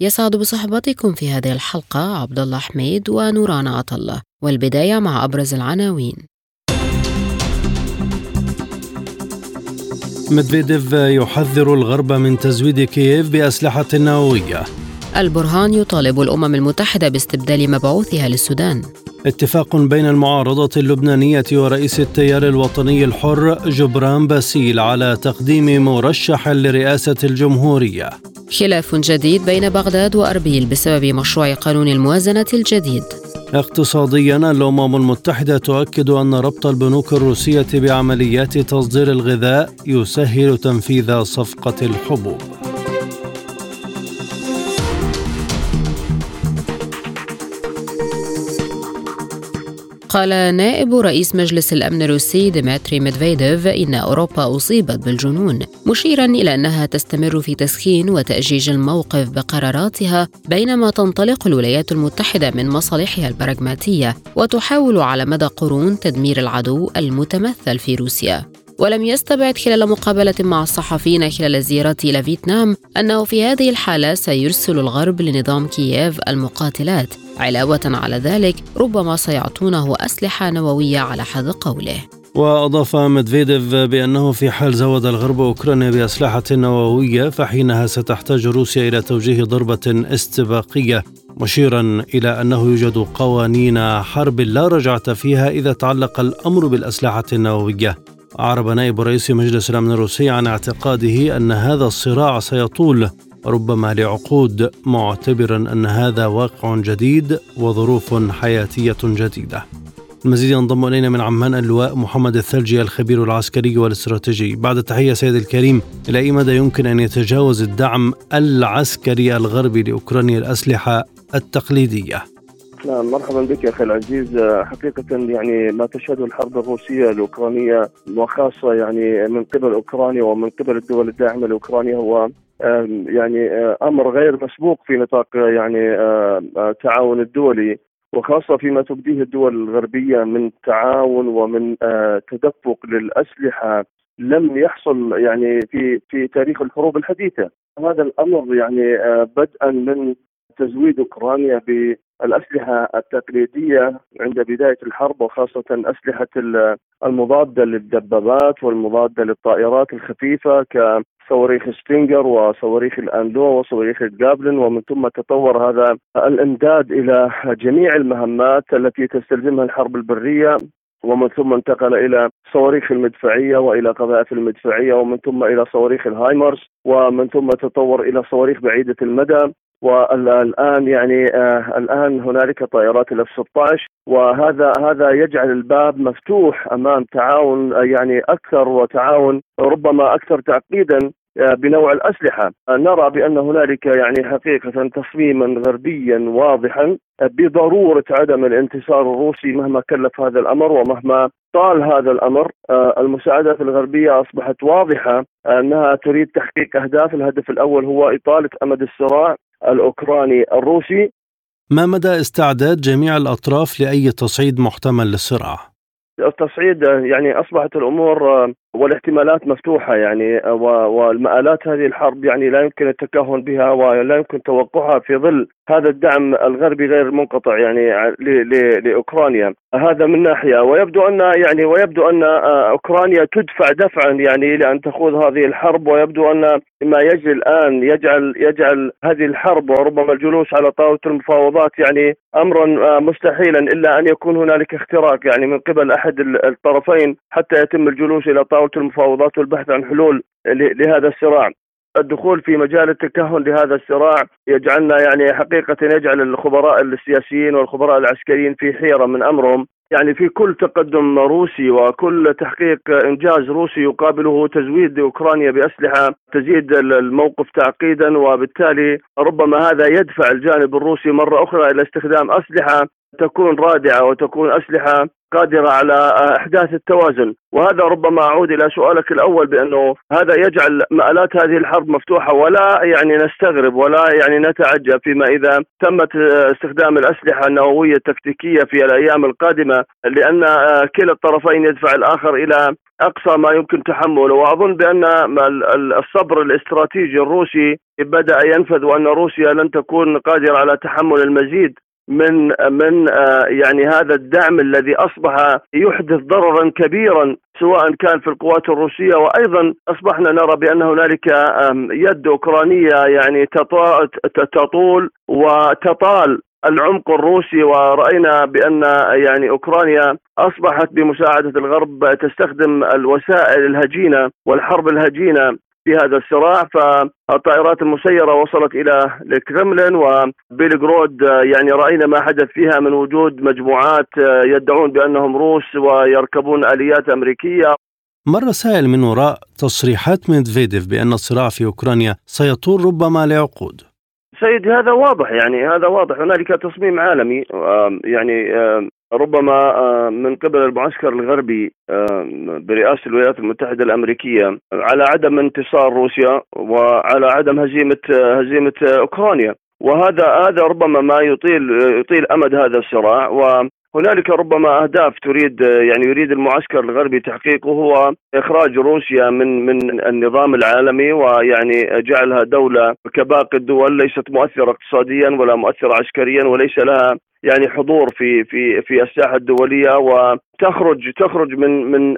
يسعد بصحبتكم في هذه الحلقة عبد الله حميد ونوران عطلة والبداية مع أبرز العناوين. مدفيديف يحذر الغرب من تزويد كييف بأسلحة نووية. البرهان يطالب الأمم المتحدة باستبدال مبعوثها للسودان. اتفاق بين المعارضة اللبنانية ورئيس التيار الوطني الحر جبران باسيل على تقديم مرشح لرئاسة الجمهورية. خلاف جديد بين بغداد وأربيل بسبب مشروع قانون الموازنة الجديد. اقتصاديا الأمم المتحدة تؤكد أن ربط البنوك الروسية بعمليات تصدير الغذاء يسهل تنفيذ صفقة الحبوب. قال نائب رئيس مجلس الأمن الروسي ديمتري ميدفيديف إن أوروبا أصيبت بالجنون مشيرا إلى أنها تستمر في تسخين وتأجيج الموقف بقراراتها بينما تنطلق الولايات المتحدة من مصالحها البراغماتية وتحاول على مدى قرون تدمير العدو المتمثل في روسيا. ولم يستبعد خلال مقابلة مع الصحفيين خلال زيارته إلى فيتنام أنه في هذه الحالة سيرسل الغرب لنظام كييف المقاتلات. علاوة على ذلك ربما سيعطونه أسلحة نووية على حد قوله. وأضاف مدفيديف بأنه في حال زود الغرب أوكرانيا بأسلحة نووية فحينها ستحتاج روسيا إلى توجيه ضربة استباقية مشيرا إلى أنه يوجد قوانين حرب لا رجعة فيها إذا تعلق الأمر بالأسلحة النووية. أعرب نائب رئيس مجلس الأمن الروسي عن اعتقاده أن هذا الصراع سيطول ربما لعقود معتبرا أن هذا واقع جديد وظروف حياتية جديدة. المزيد ينضم إلينا من عمان اللواء محمد الثلجي الخبير العسكري والاستراتيجي. بعد التحية سيد الكريم إلى أي مدى يمكن أن يتجاوز الدعم العسكري الغربي لأوكرانيا الأسلحة التقليدية؟ نعم مرحبا بك يا أخي العزيز. حقيقة يعني ما تشهده الحرب الروسية الأوكرانية وخاصة يعني من قبل أوكرانيا ومن قبل الدول الداعمة لأوكرانيا هو يعني أمر غير مسبوق في نطاق يعني التعاون الدولي وخاصة فيما تبديه الدول الغربية من تعاون ومن تدفق للأسلحة لم يحصل يعني في في تاريخ الحروب الحديثة. هذا الأمر يعني بدءا من تزويد أوكرانيا بالأسلحة التقليدية عند بداية الحرب وخاصة أسلحة المضادة للدبابات والمضادة للطائرات الخفيفة كصواريخ ستينجر وصواريخ الأنلو وصواريخ الجافلن. ومن ثم تطور هذا الإمداد إلى جميع المهمات التي تستلزمها الحرب البرية. ومن ثم انتقل إلى صواريخ المدفعية وإلى قذائف المدفعية ومن ثم إلى صواريخ الهايمرز ومن ثم تطور إلى صواريخ بعيدة المدى. والآن يعني آه الآن هنالك طائرات الإف 16 وهذا هذا يجعل الباب مفتوح أمام تعاون يعني أكثر وتعاون ربما أكثر تعقيدا بنوع الأسلحة، نرى بأن هنالك يعني حقيقة تصميما غربيا واضحا بضرورة عدم الانتصار الروسي مهما كلف هذا الأمر ومهما طال هذا الأمر، المساعدات الغربية أصبحت واضحة أنها تريد تحقيق أهداف، الهدف الأول هو إطالة أمد الصراع. الأوكراني الروسي. ما مدى استعداد جميع الأطراف لأي تصعيد محتمل للصراع؟ التصعيد يعني أصبحت الأمور والاحتمالات مفتوحة يعني والمآلات هذه الحرب يعني لا يمكن التكهن بها ولا يمكن توقعها في ظل هذا الدعم الغربي غير المنقطع يعني لأوكرانيا. هذا من ناحية. ويبدو أن يعني ويبدو أن أوكرانيا تدفع دفعا يعني لأن تخوض هذه الحرب ويبدو أن ما يجري الآن يجعل يجعل هذه الحرب وربما الجلوس على طاولة المفاوضات يعني امرا مستحيلا إلا أن يكون هنالك اختراق يعني من قبل أحد الطرفين حتى يتم الجلوس إلى طاوله المفاوضات والبحث عن حلول لهذا الصراع. الدخول في مجال التكهن لهذا الصراع يجعلنا يعني حقيقة يجعل الخبراء السياسيين والخبراء العسكريين في حيرة من أمرهم. يعني في كل تقدم روسي وكل تحقيق إنجاز روسي يقابله تزويد أوكرانيا بأسلحة تزيد الموقف تعقيدا وبالتالي ربما هذا يدفع الجانب الروسي مرة أخرى إلى استخدام أسلحة تكون رادعة وتكون أسلحة قادرة على إحداث التوازن. وهذا ربما أعود إلى سؤالك الأول بأنه هذا يجعل مآلات هذه الحرب مفتوحة ولا يعني نستغرب ولا يعني نتعجب فيما إذا تمت استخدام الأسلحة النووية التكتيكية في الأيام القادمة لأن كلا الطرفين يدفع الآخر إلى أقصى ما يمكن تحمله. وأظن بأن الصبر الاستراتيجي الروسي بدأ ينفذ وأن روسيا لن تكون قادرة على تحمل المزيد. من من آه، يعني هذا الدعم الذي أصبح يحدث ضررا كبيرا سواء كان في القوات الروسية وأيضا أصبحنا نرى بأن هنالك يد أوكرانية يعني تطول وتطال العمق الروسي. ورأينا بأن يعني أوكرانيا أصبحت بمساعدة الغرب تستخدم الوسائل الهجينة والحرب الهجينة في هذا الصراع فالطائرات المسيرة وصلت إلى الكرملين وبيلغرود يعني رأينا ما حدث فيها من وجود مجموعات يدعون بأنهم روس ويركبون آليات أمريكية. مر سائل من وراء تصريحات ميدفيديف بأن الصراع في أوكرانيا سيطول ربما لعقود. سيدي هذا واضح يعني هذا واضح. هنالك تصميم عالمي يعني ربما من قبل المعسكر الغربي برئاسة الولايات المتحدة الأمريكية على عدم انتصار روسيا وعلى عدم هزيمة هزيمة أوكرانيا. وهذا هذا ربما ما يطيل يطيل أمد هذا الصراع. هنالك ربما أهداف تريد يعني يريد المعسكر الغربي تحقيقه هو إخراج روسيا من من النظام العالمي ويعني جعلها دولة كباقي الدول ليست مؤثرة اقتصاديا ولا مؤثرة عسكريا وليس لها يعني حضور في في في الساحه الدولية وتخرج تخرج من من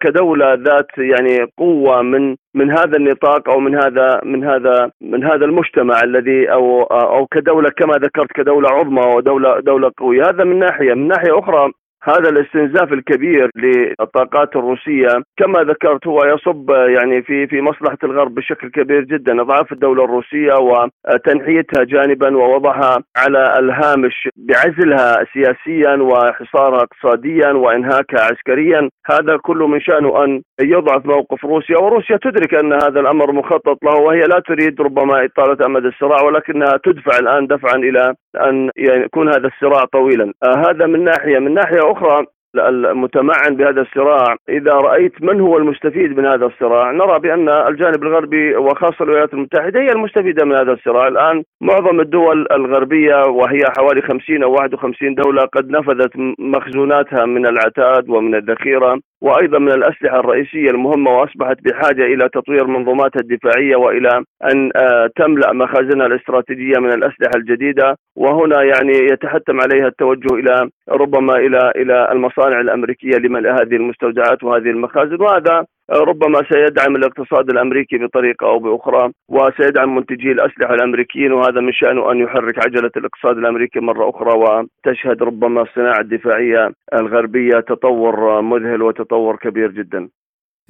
كدولة ذات يعني قوة من من هذا النطاق أو من هذا من هذا من هذا المجتمع الذي أو أو كدولة كما ذكرت كدولة عظمى ودولة دولة قوية. هذا من ناحية. من ناحية أخرى هذا الاستنزاف الكبير للطاقات الروسية كما ذكرت هو يصب يعني في في مصلحة الغرب بشكل كبير جدا. أضعاف الدولة الروسية وتنحيتها جانبا ووضعها على الهامش بعزلها سياسيا وحصارها اقتصاديا وإنهاكها عسكريا. هذا كله من شانه أن يضعف موقف روسيا وروسيا تدرك أن هذا الأمر مخطط له وهي لا تريد ربما إطالة أمد الصراع ولكنها تدفع الآن دفعا إلى أن يكون هذا الصراع طويلا. آه هذا من ناحية. من ناحية أخرى المتمعن بهذا الصراع إذا رأيت من هو المستفيد من هذا الصراع؟ نرى بأن الجانب الغربي وخاصة الولايات المتحدة هي المستفيدة من هذا الصراع. الآن معظم الدول الغربية وهي حوالي 50 أو 51 دولة قد نفذت مخزوناتها من العتاد ومن الذخيرة. وأيضا من الأسلحة الرئيسية المهمة وأصبحت بحاجة إلى تطوير منظوماتها الدفاعية وإلى أن آه، تملأ مخازنها الاستراتيجية من الأسلحة الجديدة. وهنا يعني يتحتم عليها التوجه إلى ربما إلى إلى المصانع الأمريكية لملء هذه المستودعات وهذه المخازن. وهذا ربما سيدعم الاقتصاد الأمريكي بطريقة أو بأخرى وسيدعم منتجي الأسلحة الأمريكيين وهذا من شأنه أن يحرك عجلة الاقتصاد الأمريكي مرة أخرى وتشهد ربما الصناعة الدفاعية الغربية تطور مذهل وتطور كبير جدا.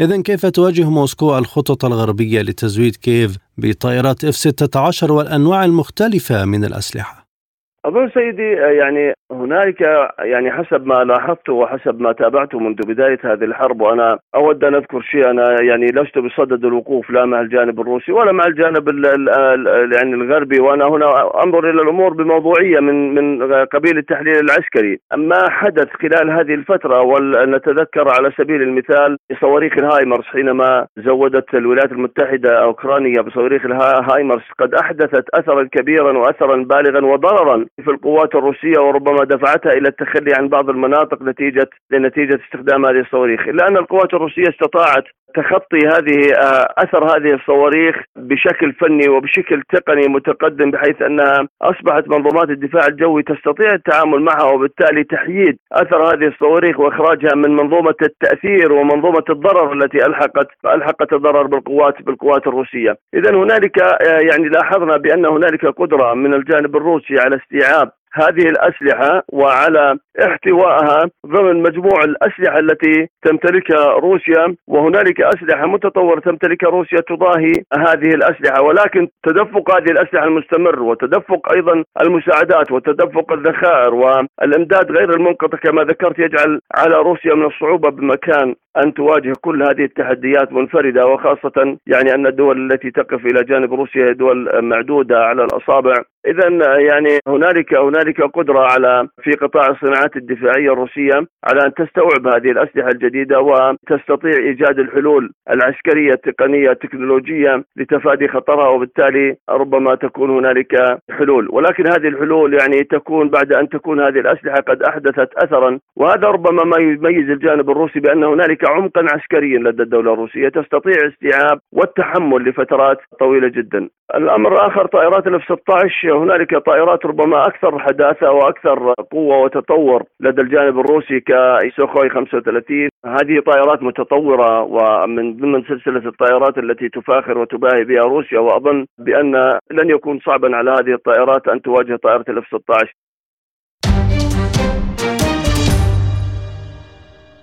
إذا كيف تواجه موسكو الخطط الغربية لتزويد كييف بطائرات إف 16 والأنواع المختلفة من الأسلحة؟ أظن سيدي يعني هنالك يعني حسب ما لاحظته وحسب ما تابعته منذ بداية هذه الحرب وأنا أود أن أذكر شيء أنا يعني لست بصدد الوقوف لا مع الجانب الروسي ولا مع الجانب ال ال يعني الغربي وأنا هنا أنظر إلى الأمور بموضوعية من من قبيل التحليل العسكري. ما حدث خلال هذه الفترة ونتذكر على سبيل المثال صواريخ الهايمرز حينما زودت الولايات المتحدة أوكرانيا بصواريخ الهايمرز قد أحدثت أثرا كبيرا وأثرا بالغا وضررا في القوات الروسية وربما دفعتها إلى التخلي عن بعض المناطق نتيجة لنتيجة استخدام هذه الصواريخ. إلا أن القوات الروسية استطاعت تخطي هذه آه، أثر هذه الصواريخ بشكل فني وبشكل تقني متقدم بحيث أنها أصبحت منظومات الدفاع الجوي تستطيع التعامل معها وبالتالي تحييد أثر هذه الصواريخ وإخراجها من منظومة التأثير ومنظومة الضرر التي ألحقت الحقت الضرر بالقوات بالقوات الروسية، اذا هنالك آه، يعني لاحظنا بأن هنالك قدرة من الجانب الروسي على استيعاب هذه الأسلحة وعلى احتوائها ضمن مجموع الأسلحة التي تمتلكها روسيا وهنالك أسلحة متطورة تمتلكها روسيا تضاهي هذه الأسلحة. ولكن تدفق هذه الأسلحة المستمر وتدفق أيضا المساعدات وتدفق الذخائر والإمداد غير المنقطع كما ذكرت يجعل على روسيا من الصعوبة بمكان أن تواجه كل هذه التحديات منفردة وخاصة يعني أن الدول التي تقف إلى جانب روسيا دول معدودة على الأصابع. اذا يعني هنالك هنالك قدرة على في قطاع الصناعات الدفاعية الروسية على أن تستوعب هذه الأسلحة الجديدة وتستطيع إيجاد الحلول العسكرية التقنية التكنولوجية لتفادي خطرها وبالتالي ربما تكون هنالك حلول. ولكن هذه الحلول يعني تكون بعد أن تكون هذه الأسلحة قد أحدثت اثرا وهذا ربما ما يميز الجانب الروسي بأن هنالك عمقا عسكريا لدى الدولة الروسية تستطيع استيعاب والتحمل لفترات طويلة جدا. الأمر الآخر طائرات الإف 16 هنالك طائرات ربما أكثر حداثة وأكثر قوة وتطور لدى الجانب الروسي كسوخوي 35 هذه طائرات متطورة ومن ضمن سلسلة الطائرات التي تفاخر وتباهي بها روسيا وأظن بأن لن يكون صعبا على هذه الطائرات أن تواجه طائرة الإف 16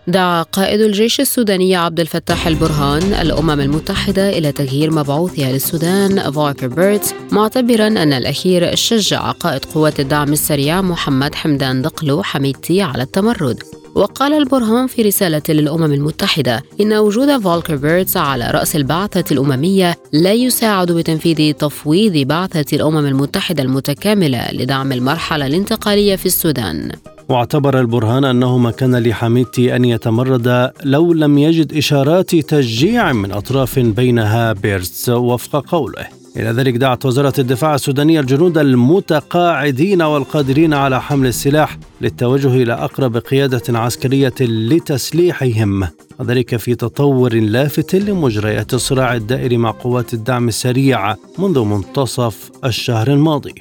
دعا قائد الجيش السوداني عبد الفتاح البرهان الأمم المتحدة إلى تغيير مبعوثها للسودان فولكر بيرتس معتبرا أن الأخير شجع قائد قوات الدعم السريع محمد حمدان دقلو حميدتي على التمرد. وقال البرهان في رسالة للأمم المتحدة إن وجود فولكر بيرتس على رأس البعثة الأممية لا يساعد بتنفيذ تفويض بعثة الأمم المتحدة المتكاملة لدعم المرحلة الانتقالية في السودان. واعتبر البرهان أنه ما كان لحميدتي أن يتمرد لو لم يجد إشارات تشجيع من أطراف بينها بيرتس وفق قوله. إلى ذلك دعت وزارة الدفاع السودانية الجنود المتقاعدين والقادرين على حمل السلاح للتوجه إلى أقرب قيادة عسكرية لتسليحهم. وذلك في تطور لافت لمجريات الصراع الدائري مع قوات الدعم السريع منذ منتصف الشهر الماضي.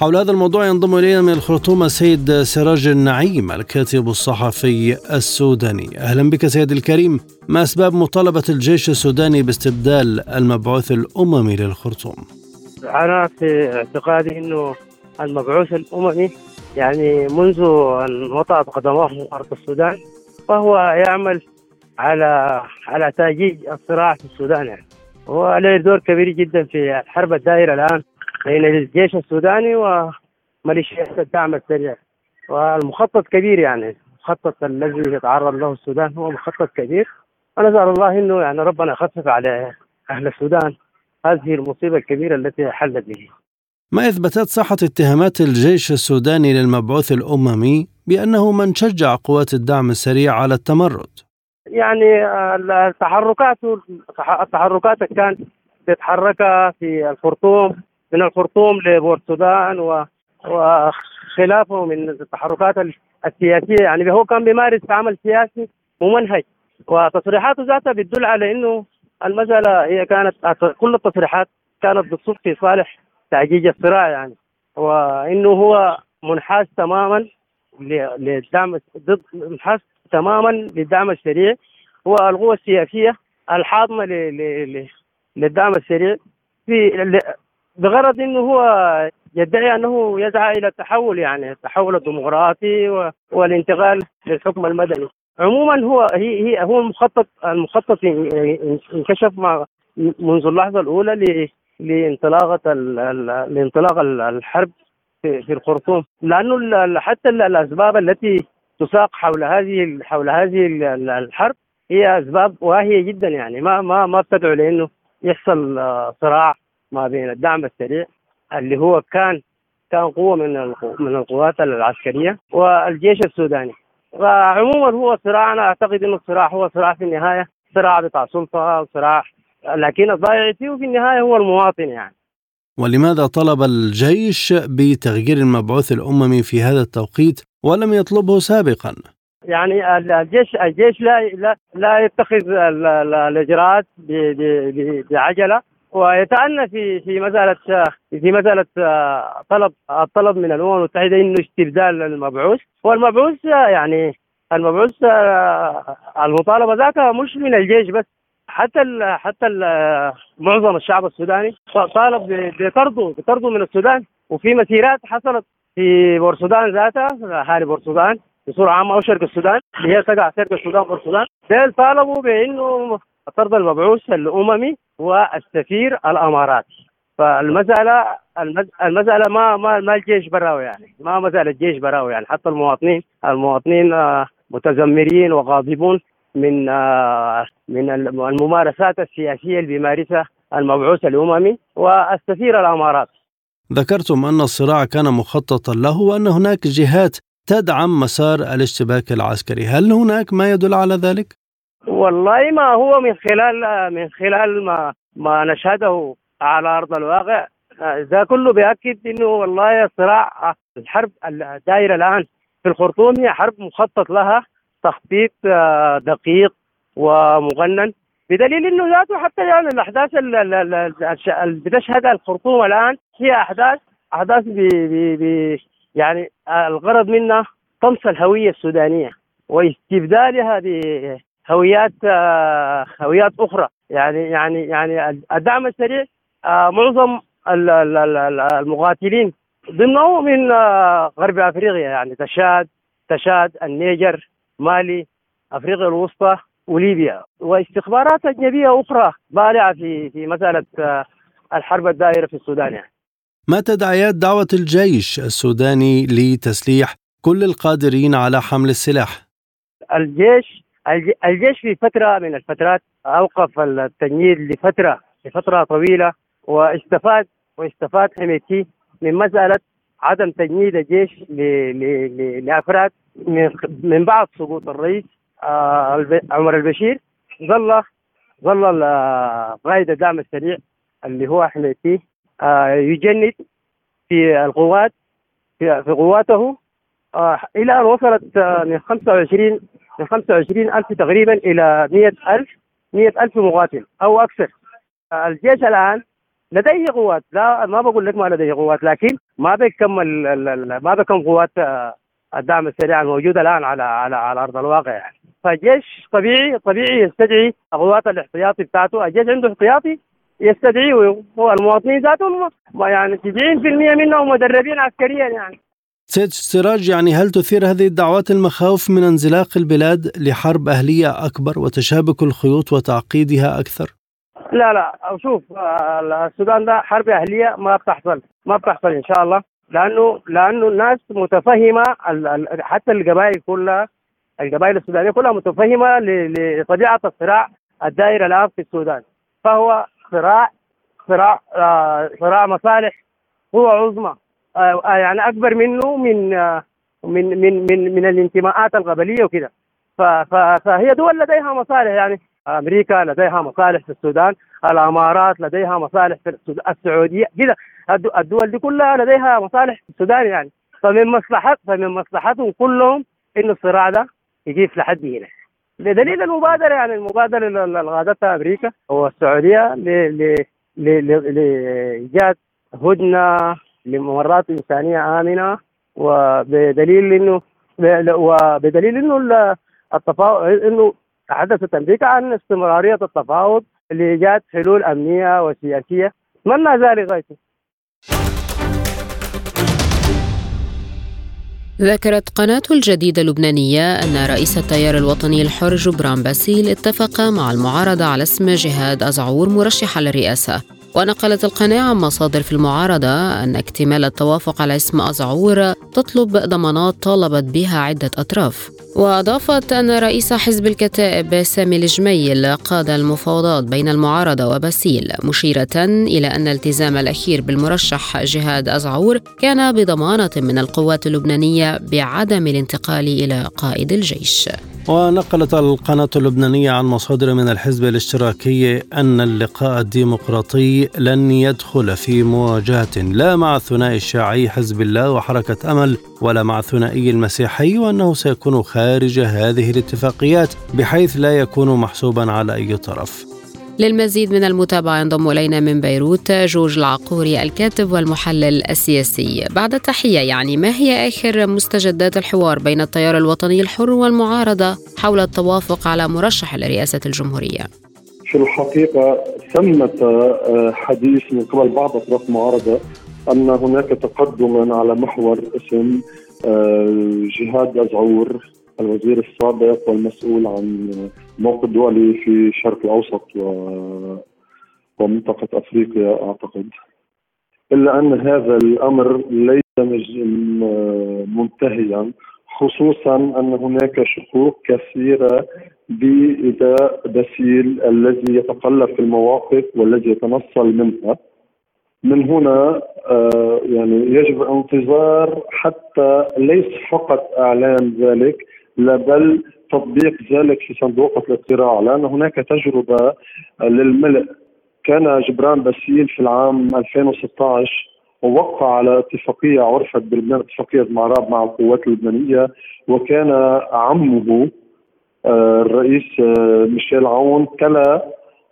حول هذا الموضوع ينضم إلينا من الخرطوم السيد سراج النعيم الكاتب الصحفي السوداني. أهلا بك سيد الكريم. ما أسباب مطالبة الجيش السوداني باستبدال المبعوث الأممي للخرطوم؟ أنا في اعتقادي إنه المبعوث الأممي يعني منذ ان وطأت قدماه في أرض السودان فهو يعمل على على تأجيج الصراع في السودان يعني. هو عليه دور كبير جدا في الحرب الدائرة الآن. بين الجيش السوداني وميليشيات الدعم السريع والمخطط كبير يعني المخطط الذي يتعرض له السودان هو مخطط كبير ونسأل الله إنه يعني ربنا يخفف على أهل السودان هذه المصيبة الكبيرة التي حلت به. ما اثبتت صحة اتهامات الجيش السوداني للمبعوث الأممي بأنه من شجع قوات الدعم السريع على التمرد. يعني التحركات التحركات كانت تتحرك في الخرطوم من الخرطوم لبورت السودان و وخلافه من التحركات السياسية. يعني هو كان بيمارس عمل سياسي ممنهج وتصريحاته ذاتها بتدل على إنه المساله هي كانت كل التصريحات كانت بتصب في صالح تعجيج الصراع يعني. وإنه هو منحاز تماما للدعم ضد منحاز تماما للدعم السريع. هو القوى السياسية الحاضنة للدعم السريع في بغرض إنه هو يدعي أنه يسعى إلى التحول يعني التحول الديمقراطي والانتقال للحكم المدني. عموما هو هي هي هو المخطط المخطط انكشف مع منذ اللحظة الأولى لانطلاقة لانطلاق الحرب في الخرطوم. لأنه حتى الأسباب التي تساق حول هذه حول هذه الحرب هي أسباب واهية جدا يعني ما ما ما بتدعو لأنه يحصل صراع ما بين الدعم السريع اللي هو كان كان قوة من من القوات العسكرية والجيش السوداني. وعموما هو صراع أنا أعتقد إنه الصراع هو صراع في النهاية صراع بتاع سلطة صراع لكن الضائع فيه في النهاية هو المواطن يعني. ولماذا طلب الجيش بتغيير المبعوث الأممي في هذا التوقيت ولم يطلبه سابقا؟ يعني الجيش الجيش لا لا, لا يتخذ الإجراءات بعجلة. ويتأنى في في مسألة في مسألة طلب الطلب من الأمم المتحدة إنه استبدال المبعوث. والمبعوث يعني المبعوث المطالبة ذاك مش من الجيش بس حتى ال حتى ال معظم الشعب السوداني. طالب بطرده بطرده من السودان. وفي مسيرات حصلت في بورسودان ذاتها اهالي بورسودان بصورة عامة أو شرق السودان. اللي هي تقع شرق السودان بورسودان. طالبوا بإنه طرد المبعوث الأممي. والسفير الاماراتي فالمساله المساله ما ما ما الجيش براوي يعني ما مساله الجيش براوي يعني حتى المواطنين المواطنين متذمرين وغاضبون من آه، من الممارسات السياسية اللي بيمارسها المبعوث الاممي والسفير الامارات. ذكرتم أن الصراع كان مخططا له وأن هناك جهات تدعم مسار الاشتباك العسكري، هل هناك ما يدل على ذلك؟ والله ما هو من خلال من خلال ما ما نشهده على أرض الواقع. ده كله بيأكد إنه والله الصراع الحرب الدائره الآن في الخرطوم هي حرب مخطط لها تخطيط آه، دقيق ومغنن. بدليل إنه ذاته حتى يعني الأحداث اللي بتشهدها الخرطوم الآن هي أحداث أحداث بي بي بي يعني الغرض منها طمس الهوية السودانية واستبدالها بهويات آه، هويات أخرى يعني يعني يعني الدعم السريع آه، معظم المقاتلين ضمنه من آه، غرب أفريقيا يعني تشاد تشاد النيجر مالي أفريقيا الوسطى وليبيا واستخبارات أجنبية أخرى ضالعة في في مسألة الحرب الدائرة في السودان يعني. ما تداعيات دعوة الجيش السوداني لتسليح كل القادرين على حمل السلاح؟ الجيش الجيش في فترة من الفترات أوقف التجنيد لفترة لفترة طويلة واستفاد واستفاد حميتي من مسألة عدم تجنيد الجيش لأفراد من بعد سقوط الرئيس آه، عمر البشير. ظل ظل قائد الدعم السريع اللي هو حميتي آه، يجند في القوات في قواته. آه، إلى ان وصلت من 25 من 25 ألف تقريبا إلى 100 ألف 100 ألف مقاتل أو أكثر. الجيش الآن لديه قوات. لا ما بقول لك ما لديه قوات لكن ما بيكمل ما بكم قوات آه، الدعم السريع الموجوده الآن على على على أرض الواقع يعني. فالجيش طبيعي طبيعي يستدعي قوات الاحتياطي بتاعته. الجيش عنده احتياطي يستدعي هو المواطنين ذاتهم يعني 90% منهم مدربين عسكريا يعني. سيد سراج يعني هل تثير هذه الدعوات المخاوف من انزلاق البلاد لحرب أهلية أكبر وتشابك الخيوط وتعقيدها أكثر؟ لا لا. شوف السودان ده حرب أهلية ما بتحصل ما بتحصل إن شاء الله. لأنه لأنه الناس متفهمة حتى القبائل كلها القبائل السودانية كلها متفهمة لطبيعة الصراع الدائر الآن في السودان. فهو صراع صراع آه، صراع مصالح هو عظمى. يعني أكبر منه من من من من من الانتماءات القبليه وكده فهي دول لديها مصالح يعني. أمريكا لديها مصالح في السودان الأمارات لديها مصالح في السعودية كذا. الدول دي كلها لديها مصالح في السودان يعني. فمن مصلحت فمن مصلحتهم كلهم إنه الصراع ده يجيب لحد هنا. بدليل المبادرة يعني المبادرة اللي غادتها أمريكا والسعودية لإيجاد هدنة لممرات إنسانية آمنة وبدليل إنه وبدليل إنه التفاوض إنه تحدثت أمريكا عن استمرارية التفاوض لايجاد حلول أمنية وسياسية. اتمنى ذلك غايته ذكرت قناة الجديدة اللبنانية أن رئيس التيار الوطني الحر جبران باسيل اتفق مع المعارضة على اسم جهاد أزعور مرشحة للرئاسة. ونقلت القناة عن مصادر في المعارضة أن اكتمال التوافق على اسم أزعور تطلب ضمانات طالبت بها عدة أطراف. وأضافت أن رئيس حزب الكتائب سامي الجميل قاد المفاوضات بين المعارضة وباسيل مشيرة إلى أن الالتزام الأخير بالمرشح جهاد أزعور كان بضمانة من القوات اللبنانية بعدم الانتقال إلى قائد الجيش. ونقلت القناة اللبنانية عن مصادر من الحزب الاشتراكي أن اللقاء الديمقراطي لن يدخل في مواجهة لا مع الثنائي الشيعي حزب الله وحركة أمل ولا مع الثنائي المسيحي وأنه سيكون خارج هذه الاتفاقيات بحيث لا يكون محسوبا على أي طرف. للمزيد من المتابعة ينضم إلينا من بيروت جورج العقوري الكاتب والمحلل السياسي. بعد التحية يعني ما هي آخر مستجدات الحوار بين التيار الوطني الحر والمعارضة حول التوافق على مرشح لرئاسة الجمهورية؟ في الحقيقة ثمة آه، حديث من قبل بعض أطراف المعارضة أن هناك تقدما على محور اسم آه، جهاد أزعور الوزير السابق والمسؤول عن موقع الدولي في الشرق الأوسط و ومنطقة أفريقيا أعتقد. إلا أن هذا الأمر ليس منتهيا خصوصا أن هناك شكوك كثيرة باداء باسيل الذي يتقلب في المواقف والذي يتنصل منها. من هنا آه يعني يجب انتظار حتى ليس فقط اعلان ذلك لا بل تطبيق ذلك في صندوق الاقتراع لأن هناك تجربة للملء. كان جبران باسيل في العام 2016 ووقع على اتفاقية عرفت بلبنان اتفاقية معراب مع القوات اللبنانية وكان عمه آه، الرئيس آه، ميشيل عون تلا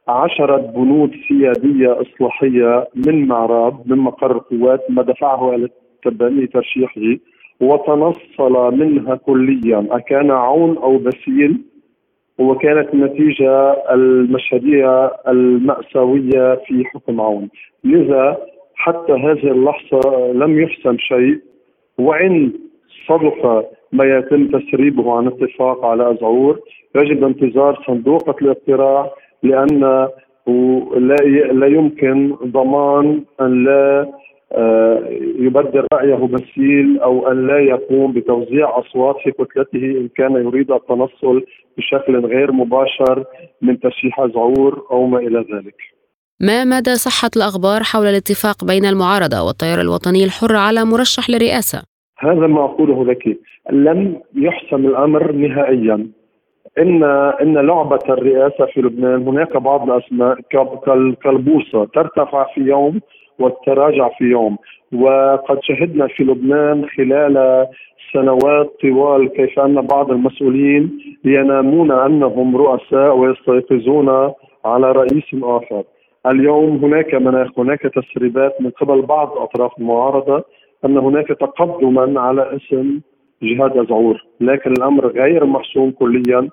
عشرة بنود سيادية إصلاحية من معراب من مقر القوات ما دفعه إلى تبني ترشيحه. وتنصل منها كليا. أكان عون أو بسيل؟ وكانت النتيجة المشهدية المأساوية في حكم عون. لذا حتى هذه اللحظة لم يحسم شيء وإن صدق ما يتم تسريبه عن اتفاق على أزعور يجب انتظار صندوق الاقتراع لأن لا لا يمكن ضمان أن لا آه، يبدل رأيه بسيل أو أن لا يقوم بتوزيع أصوات في كتلته إن كان يريد التنصل بشكل غير مباشر من ترشيح أزعور أو ما إلى ذلك. ما مدى صحة الأخبار حول الاتفاق بين المعارضة والتيار الوطني الحر على مرشح للرئاسة؟ هذا ما أقوله لك. لم يحسم الأمر نهائيا. ان إن لعبة الرئاسة في لبنان هناك بعض الأسماء كالبورصه ترتفع في يوم وتتراجع في يوم. وقد شهدنا في لبنان خلال سنوات طوال كيف أن بعض المسؤولين ينامون أنهم رؤساء ويستيقظون على رئيس آخر. اليوم هناك مناخ هناك تسريبات. من قبل بعض أطراف المعارضة أن هناك تقدما على اسم جهاد أزعور. لكن الأمر غير محسوم كليا.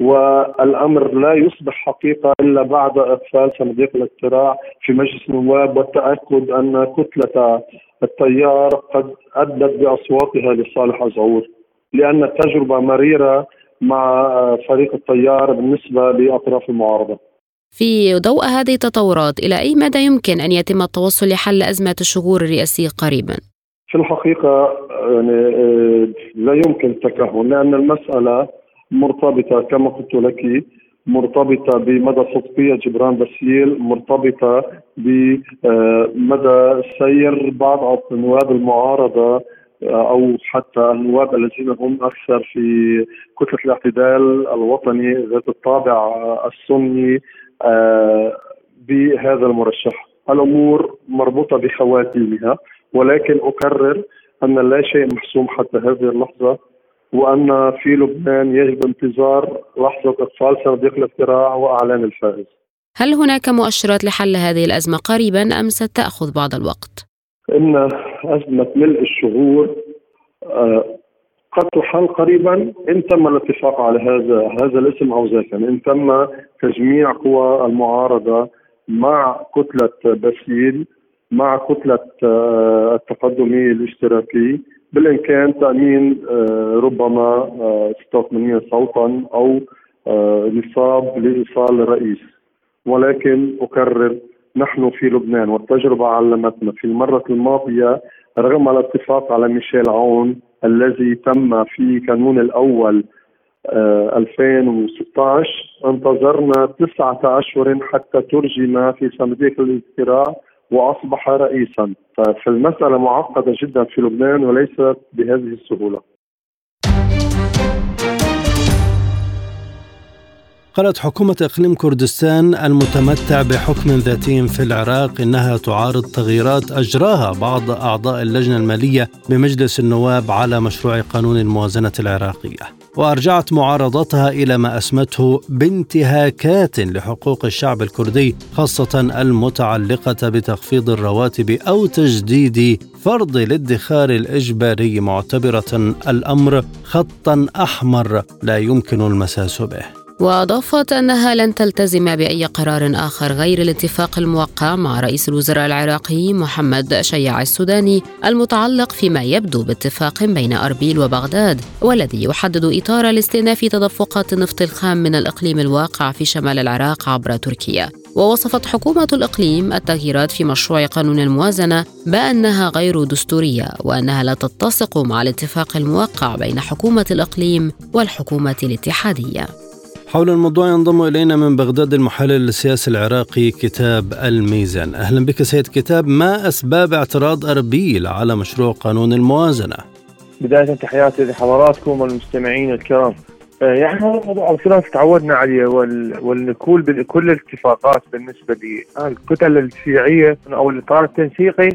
والأمر لا يصبح حقيقة إلا بعد اقفال صناديق الاقتراع في مجلس النواب والتأكد أن كتلة التيار قد أدت بأصواتها لصالح ازعور لأن التجربه مريرة مع فريق التيار بالنسبة لأطراف المعارضة. في ضوء هذه التطورات إلى أي مدى يمكن أن يتم التوصل لحل أزمة الشهور الرئاسية قريبا؟ في الحقيقة يعني آه، لا يمكن التكهن لأن المسألة مرتبطة كما قلت لك مرتبطة بمدى صدقية جبران بسيل مرتبطة بمدى سير بعض نواب المعارضة آه، أو حتى النواب الذين هم أكثر في كتلة الاعتدال الوطني ذات الطابع السني آه، بهذا المرشح. الأمور مربوطة بخواتيمها ولكن أكرر أن لا شيء محسوم حتى هذه اللحظة. وأن في لبنان يجب انتظار لحظة اقفال صناديق الاقتراع وإعلان الفائز. هل هناك مؤشرات لحل هذه الأزمة قريبا أم ستأخذ بعض الوقت؟ إن أزمة ملء الشهور آه، قد تحل قريبا إن تم الاتفاق على هذا هذا الاسم أو ذاك إن تم تجميع قوى المعارضة مع كتلة باسيل مع كتلة آه، التقدمي الاشتراكي بالإمكان تأمين آه، ربما 86 آه، صوتا أو آه، نصاب لإيصال الرئيس ولكن أكرر نحن في لبنان والتجربة علمتنا في المرة الماضية رغم الاتفاق على ميشيل عون الذي تم في كانون الأول 2016 انتظرنا تسعة أشهر حتى ترجم في صناديق الاقتراع وأصبح رئيسا فالمساله معقدة جدا في لبنان وليست بهذه السهولة قالت حكومة إقليم كردستان المتمتع بحكم ذاتي في العراق إنها تعارض تغييرات أجراها بعض أعضاء اللجنة المالية بمجلس النواب على مشروع قانون الموازنة العراقية. وأرجعت معارضتها إلى ما أسمته بانتهاكات لحقوق الشعب الكردي خاصة المتعلقة بتخفيض الرواتب أو تجديد فرض الادخار الإجباري معتبرة الأمر خطا أحمر لا يمكن المساس به. وأضافت أنها لن تلتزم بأي قرار آخر غير الاتفاق الموقع مع رئيس الوزراء العراقي محمد شيع السوداني المتعلق فيما يبدو باتفاق بين أربيل وبغداد والذي يحدد إطار لاستئناف تدفقات النفط الخام من الإقليم الواقع في شمال العراق عبر تركيا. ووصفت حكومة الإقليم التغييرات في مشروع قانون الموازنة بأنها غير دستورية وأنها لا تتسق مع الاتفاق الموقع بين حكومة الإقليم والحكومة الاتحادية. حول الموضوع ينضم إلينا من بغداد المحلل السياسي العراقي كتاب الميزان. أهلا بك سيد كتاب. ما أسباب اعتراض أربيل على مشروع قانون الموازنة؟ بداية تحياتي لحضراتكم والمستمعين الكرام. آه، يعني هذا الموضوع الصراحة تعودنا عليه والنكول بكل الاتفاقات بالنسبة للكتل الشيعية أو الإطار التنسيقي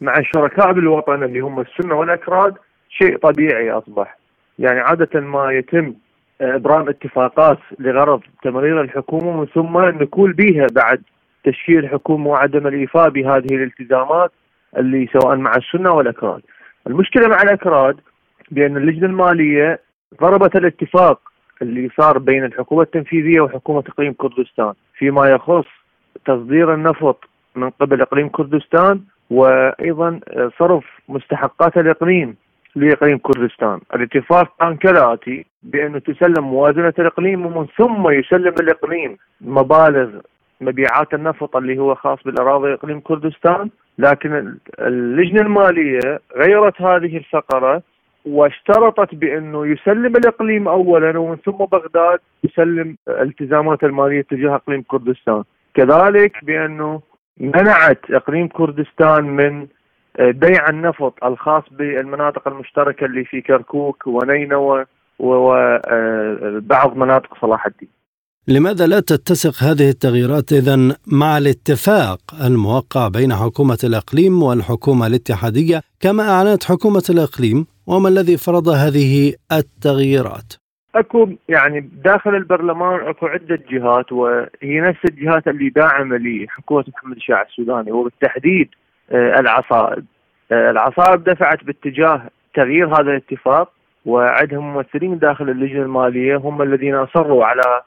مع الشركاء بالوطن اللي هم السنة والأكراد شيء طبيعي أصبح. يعني عادة ما يتم إبرام اتفاقات لغرض تمرير الحكومة ومن ثم النكول بها بعد تشكيل الحكومة وعدم الإيفاء بهذه الالتزامات اللي سواء مع السنة والاكراد. المشكلة مع الإكراد بأن اللجنة المالية ضربت الاتفاق اللي صار بين الحكومة التنفيذية وحكومة إقليم كردستان فيما يخص تصدير النفط من قبل إقليم كردستان وأيضا صرف مستحقات الإقليم لاقليم كردستان، الاتفاق كان كالاتي بأنه تسلم موازنة الإقليم ومن ثم يسلم الإقليم مبالغ مبيعات النفط اللي هو خاص بالأراضي إقليم كردستان، لكن اللجنة المالية غيرت هذه الفقرة واشترطت بأنه يسلم الإقليم اولا ومن ثم بغداد يسلم الالتزامات المالية تجاه إقليم كردستان، كذلك بأنه منعت إقليم كردستان من بيع النفط الخاص بالمناطق المشتركة اللي في كركوك ونينوى وبعض مناطق صلاح الدين. لماذا لا تتسق هذه التغييرات اذا مع الاتفاق الموقع بين حكومة الإقليم والحكومة الاتحادية كما أعلنت حكومة الإقليم وما الذي فرض هذه التغييرات؟ أكو يعني داخل البرلمان أكو عدة جهات وهي نفس الجهات اللي داعمة لحكومة محمد الشاع السوداني وبالتحديد آه، العصائب. آه، العصائب دفعت باتجاه تغيير هذا الاتفاق وعندهم ممثلين داخل اللجنة المالية هم الذين أصروا على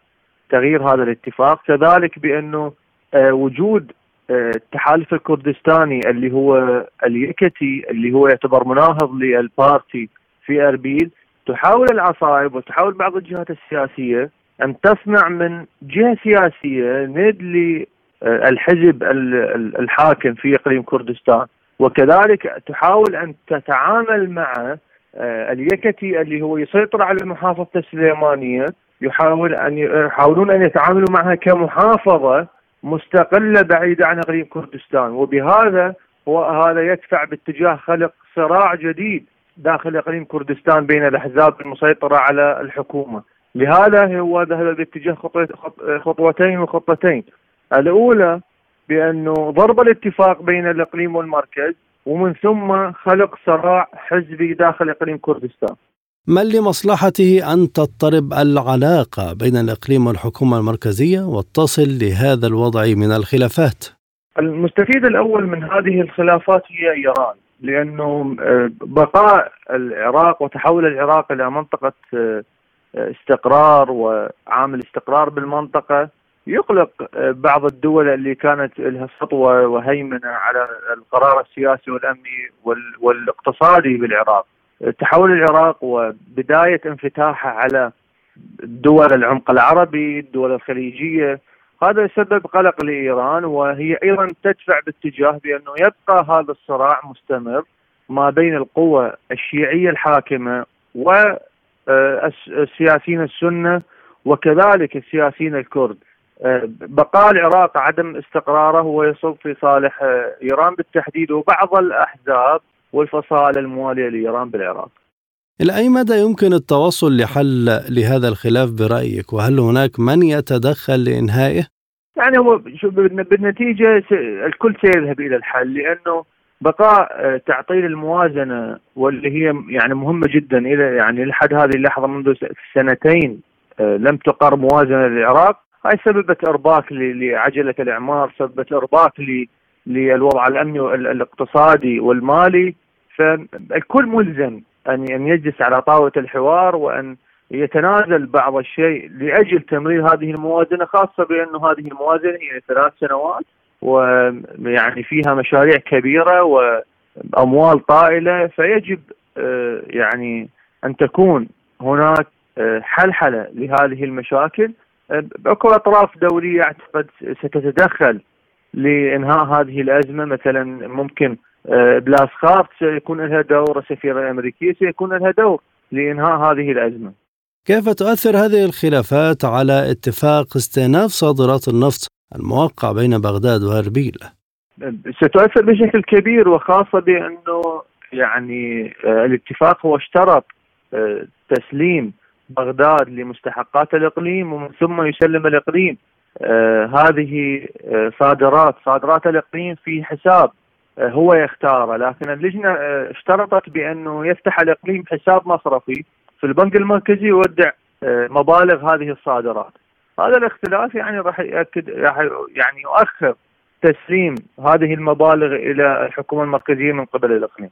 تغيير هذا الاتفاق. كذلك بأنه آه، وجود التحالف الكردستاني اللي هو اليكتي اللي هو يعتبر مناهض للبارتي في أربيل تحاول العصائب وتحاول بعض الجهات السياسية أن تصنع من جهة سياسية ند الحزب الحاكم في إقليم كردستان. وكذلك تحاول أن تتعامل مع آه، اليكتي اللي هو يسيطر على محافظة السليمانية يحاول أن يحاولون أن يتعاملوا معها كمحافظة مستقلة بعيدة عن إقليم كردستان. وبهذا هو هذا يدفع باتجاه خلق صراع جديد داخل إقليم كردستان بين الأحزاب المسيطرة على الحكومة. لهذا هو ذهب باتجاه خطوتين وخطتين. الأولى بأنه ضرب الاتفاق بين الإقليم والمركز ومن ثم خلق صراع حزبي داخل إقليم كردستان ما لمصلحته أن تضطرب العلاقة بين الإقليم والحكومة المركزية وتصل لهذا الوضع من الخلافات؟ المستفيد الأول من هذه الخلافات هي إيران لأنه آه، بقاء العراق وتحول العراق إلى منطقة آه، استقرار وعامل استقرار بالمنطقة يقلق آه، بعض الدول اللي كانت لها سطوة وهيمنة على القرار السياسي والأمني والاقتصادي بالعراق. تحول العراق وبداية انفتاحها على دول العمق العربي، الدول الخليجية، هذا يسبب قلق لإيران وهي أيضا تدفع باتجاه بأنه يبقى هذا الصراع مستمر ما بين القوى الشيعية الحاكمة والسياسيين آه، السنة وكذلك السياسيين الكرد. بقاء العراق عدم استقراره هو يصب في صالح آه، إيران بالتحديد وبعض الأحزاب والفصائل الموالية لإيران بالعراق. إلى أي مدى يمكن التوصل لحل لهذا الخلاف برأيك وهل هناك من يتدخل لإنهائه؟ يعني هو بالنتيجة الكل سيذهب إلى الحل لأنه بقاء آه، تعطيل الموازنة واللي هي يعني مهمة جدا إلى يعني لحد هذه اللحظة منذ سنتين آه، لم تقر موازنة للعراق هاي سببت إرباك لعجلة الإعمار سببت إرباك للوضع الأمني الاقتصادي والمالي. فالكل ملزم ان أن يجلس على طاولة الحوار وأن يتنازل بعض الشيء لأجل تمرير هذه الموازنة خاصة بأنه هذه الموازنة هي ثلاث سنوات ويعني فيها مشاريع كبيرة وأموال طائلة. فيجب آه، يعني أن تكون هناك آه، حلحلة لهذه المشاكل. أكو أطراف دوليه أعتقد ستتدخل لإنهاء هذه الأزمة مثلا ممكن بلاس خارت سيكون لها دور السفيره الامريكيه سيكون لها دور لإنهاء هذه الأزمة. كيف تؤثر هذه الخلافات على اتفاق استئناف صادرات النفط الموقع بين بغداد واربيل؟ ستؤثر بشكل كبير وخاصة بأنه يعني آه، الاتفاق هو اشترط آه، تسليم بغداد لمستحقات الإقليم ومن ثم يسلم الإقليم. آه هذه آه صادرات صادرات الإقليم في حساب آه هو يختاره. لكن اللجنة آه اشترطت بأنه يفتح الإقليم حساب مصرفي في البنك المركزي يودع آه مبالغ هذه الصادرات. هذا الاختلاف يعني راح ياكد راح يعني يؤخر تسليم هذه المبالغ إلى الحكومة المركزية من قبل الإقليم.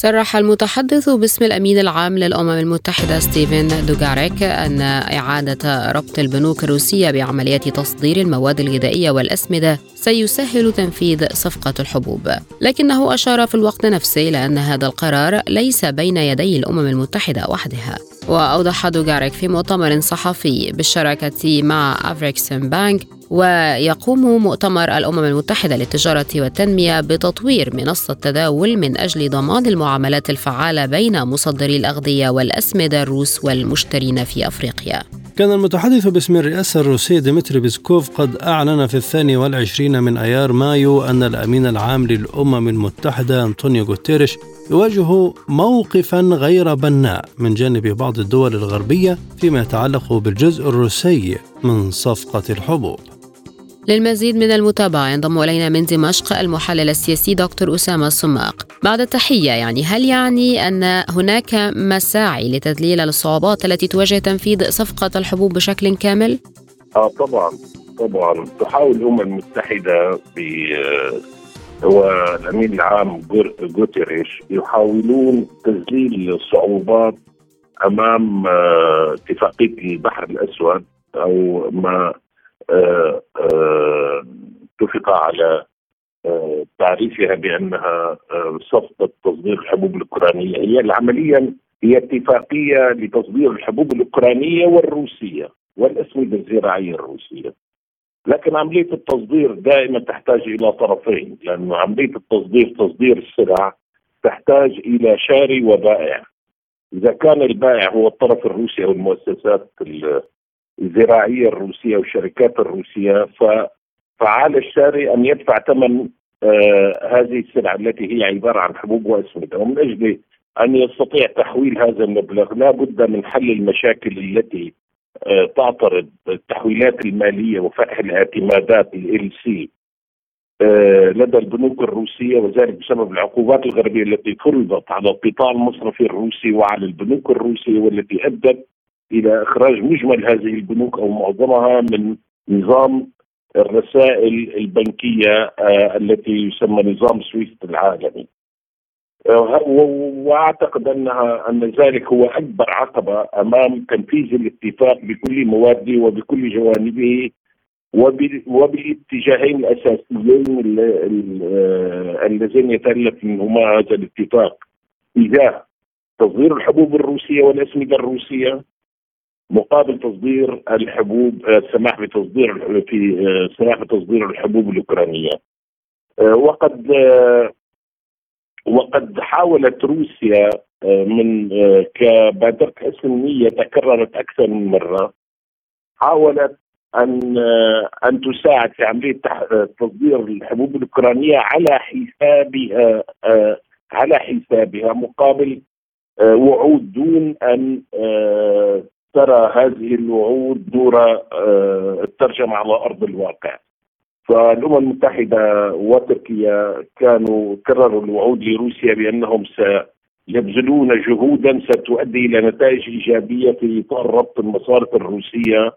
صرح المتحدث باسم الأمين العام للأمم المتحدة ستيفن دوغاريك أن إعادة ربط البنوك الروسية بعمليات تصدير المواد الغذائية والأسمدة سيسهل تنفيذ صفقة الحبوب. لكنه أشار في الوقت نفسه إلى أن هذا القرار ليس بين يدي الأمم المتحدة وحدها. وأوضح دوغاريك في مؤتمر صحفي بالشراكة مع أفريكسم بانك ويقوم مؤتمر الأمم المتحدة للتجارة والتنمية بتطوير منصة تداول من أجل ضمان المعاملات الفعالة بين مصدري الأغذية والأسمدة الروس والمشترين في أفريقيا. كان المتحدث باسم الرئاسة الروسية ديمتري بيسكوف قد أعلن في الثاني والعشرين من أيار مايو أن الأمين العام للأمم المتحدة أنطونيو غوتيريش يواجه موقفا غير بناء من جانب بعض الدول الغربية فيما يتعلق بالجزء الروسي من صفقة الحبوب. للمزيد من المتابعة ينضم إلينا من دمشق المحلل السياسي دكتور أسامة السماق بعد التحية يعني هل يعني أن هناك مساعي لتذليل الصعوبات التي تواجه تنفيذ صفقة الحبوب بشكل كامل؟ آه طبعا طبعا تحاول الأمم المتحدة ب والامين العام غوتيريش يحاولون تذليل الصعوبات أمام اتفاقية البحر الأسود أو ما اتفق على تعريفها بأنها صفقة تصدير الحبوب الأوكرانية. هي عمليا هي اتفاقية لتصدير الحبوب الأوكرانية والروسية والاسمده الزراعيه الروسية. لكن عملية التصدير دائما تحتاج إلى طرفين لأنه عملية التصدير تصدير السلع تحتاج إلى شاري وبائع. إذا كان البائع هو الطرف الروسي أو المؤسسات الزراعية الروسية والشركات الروسية فعلى الشاري أن يدفع ثمن آه هذه السلع التي هي عبارة عن حبوب واسمده ومن أجل أن يستطيع تحويل هذا المبلغ لا بد من حل المشاكل التي آه تعترض التحويلات المالية وفتح الاعتمادات LC آه لدى البنوك الروسية وذلك بسبب العقوبات الغربية التي فرضت على القطاع المصرفي الروسي وعلى البنوك الروسية والتي أدت إلى إخراج مجمل هذه البنوك أو معظمها من نظام الرسائل البنكية آه التي يسمى نظام سويفت العالمي. آه وأعتقد أنها أن ذلك هو أكبر عقبة أمام تنفيذ الاتفاق بكل مواده وبكل جوانبه وبالاتجاهين الأساسيين اللذين يتالف منهما هذا الاتفاق إذا تصدير الحبوب الروسية والأسمدة الروسية مقابل تصدير الحبوب السماح بتصدير في السماح بتصدير الحبوب الأوكرانية. وقد وقد حاولت روسيا من كبادرة حسن النية تكررت أكثر من مرة حاولت أن أن تساعد في عملية تصدير الحبوب الأوكرانية على حسابها على حسابها مقابل وعود دون أن ترى هذه الوعود دور الترجمة على أرض الواقع. فالأمم المتحدة وتركيا كانوا كرروا الوعود لروسيا بأنهم سيبذلون جهودا ستؤدي إلى نتائج إيجابية في إطار ربط المصارف الروسية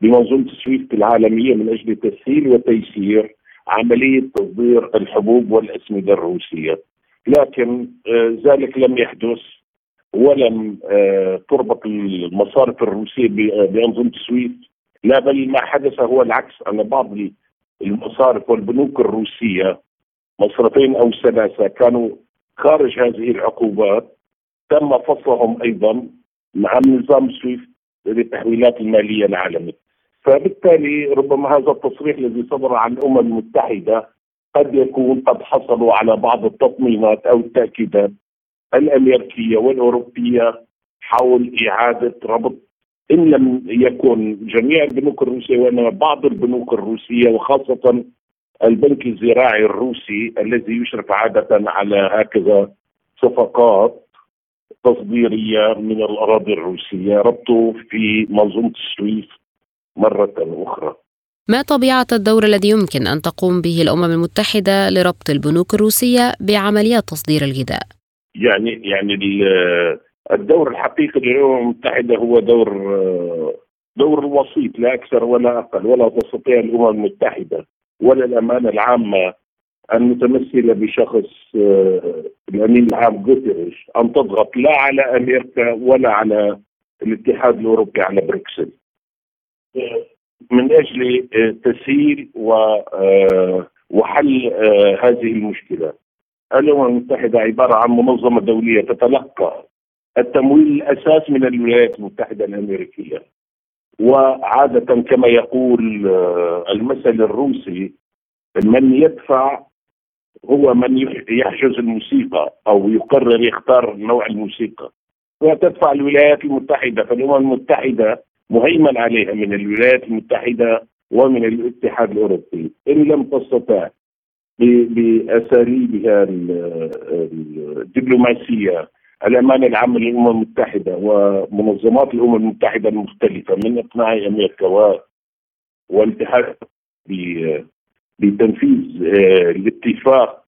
بمنظومة سويفت العالمية من أجل تسهيل وتيسير عملية تصدير الحبوب والأسمدة الروسية. لكن ذلك لم يحدث. ولم تربط المصارف الروسية بأنظمة سويفت لا بل ما حدث هو العكس. أن بعض المصارف والبنوك الروسية مصرفين أو ثلاثة كانوا خارج هذه العقوبات. تم فصلهم أيضا عن نظام سويفت للتحويلات المالية العالمي فبالتالي ربما هذا التصريح الذي صدر عن الأمم المتحدة قد يكون قد حصلوا على بعض التطمينات أو التأكيدات. الأمريكية والأوروبية حول إعادة ربط إن لم يكن جميع البنوك الروسية وإنما بعض البنوك الروسية وخاصة البنك الزراعي الروسي الذي يشرف عادة على هكذا صفقات تصديرية من الأراضي الروسية ربطه في منظومة السويس مرة أخرى. ما طبيعة الدور الذي يمكن أن تقوم به الأمم المتحدة لربط البنوك الروسية بعمليات تصدير الغذاء؟ يعني يعني الدور الحقيقي للامم المتحده هو دور دور الوسيط لا أكثر ولا أقل ولا تستطيع الأمم المتحدة ولا الأمانة العامة المتمثله بشخص آه، الأمين العام غوتيريش أن تضغط لا على أمريكا ولا على الاتحاد الأوروبي على بروكسل. من أجل آه، تسهيل آه، وحل هذه المشكلة. الامم المتحدة عبارة عن منظمة دولية تتلقى التمويل الأساس من الولايات المتحدة الأمريكية. وعادة كما يقول المثل الروسي من يدفع هو من يحجز الموسيقى أو يقرر يختار نوع الموسيقى. وتدفع الولايات المتحدة فالأمم المتحدة مهيمن عليها من الولايات المتحدة ومن الاتحاد الأوروبي. إن لم تستطع باساليبها الدبلوماسية الأمانة العامة للأمم المتحدة ومنظمات الأمم المتحدة المختلفة من إقناع أمريكا والاتحاد بتنفيذ آه، الاتفاق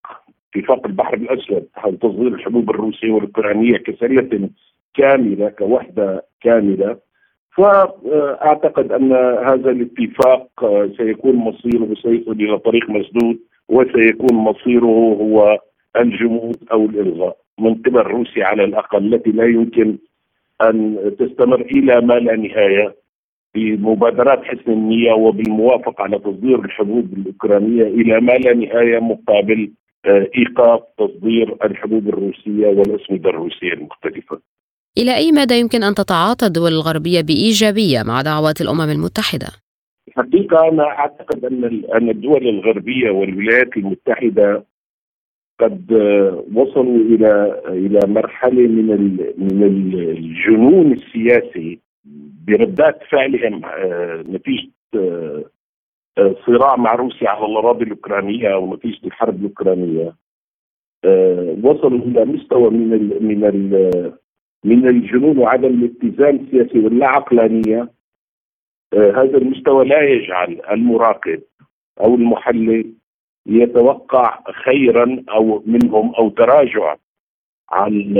اتفاق البحر الأسود حول تصدير الحبوب الروسية والأوكرانية كسله كاملة كوحدة كاملة. فاعتقد أن هذا الاتفاق آه، سيكون مصيره سيصل إلى طريق مسدود. وسيكون مصيره هو الجمود أو الالغاء من قبل روسيا على الأقل التي لا يمكن أن تستمر إلى ما لا نهاية بمبادرات حسن النية وبالموافقه على تصدير الحبوب الأوكرانية إلى ما لا نهاية مقابل آه، إيقاف تصدير الحبوب الروسية والاسمده الروسية المختلفة. إلى أي مدى يمكن أن تتعاطى الدول الغربية بإيجابية مع دعوات الأمم المتحدة؟ الحقيقة أنا أعتقد أن أن الدول الغربية والولايات المتحدة قد آه، وصلوا إلى إلى مرحلة من من الجنون السياسي بردات فعلهم آه، نتيجة آه، صراع مع روسيا على الأراضي الأوكرانية أو نتيجة الحرب الأوكرانية. وصلوا إلى مستوى من من من الجنون وعدم الاتزان السياسي واللا عقلانية. هذا المستوى لا يجعل المراقب أو المحلل يتوقع خيرا أو منهم أو تراجع عن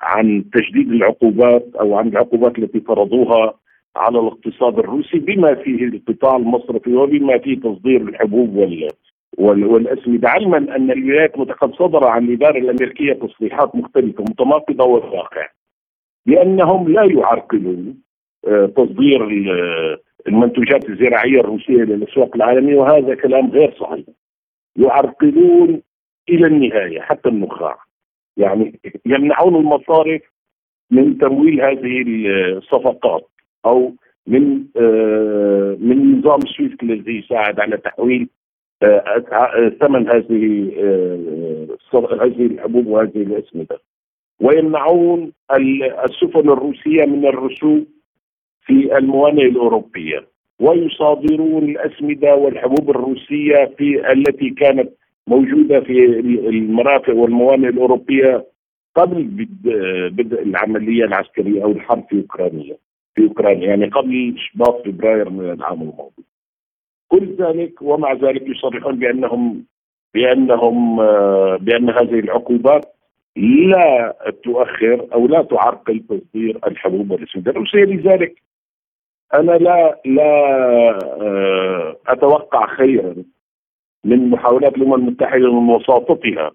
عن تجديد العقوبات أو عن العقوبات التي فرضوها على الاقتصاد الروسي بما فيه القطاع المصرفي وبما فيه تصدير الحبوب وال والاسمده علما أن الولايات قد صدر عن الاداره الأمريكية تصريحات مختلفة متناقضة والواقع بانهم لا يعرقلون آه، تصدير المنتوجات الزراعية الروسية للاسواق العالمية وهذا كلام غير صحيح. يعرقلون إلى النهاية حتى النخاع. يعني يمنعون المصارف من تمويل هذه الصفقات أو من آه، من نظام سويفت الذي يساعد على تحويل آه، ثمن هذه آه، هذه الحبوب وهذه الأسمدة. ويمنعون السفن الروسية من الرسوب في الموانئ الأوروبية ويصادرون الأسمدة والحبوب الروسية في التي كانت موجودة في المرافق والموانئ الأوروبية قبل بدء العملية العسكرية أو الحرب في أوكرانيا في أوكرانيا يعني قبل شباط فبراير من العام الماضي. كل ذلك ومع ذلك يصرحون بأنهم بأنهم بأن هذه العقوبات لا تؤخر أو لا تعرقل تصدير الحبوب والأسمدة الروسية لذلك أنا لا لا آه، أتوقع خيرا من محاولات الأمم المتحدة من وساطتها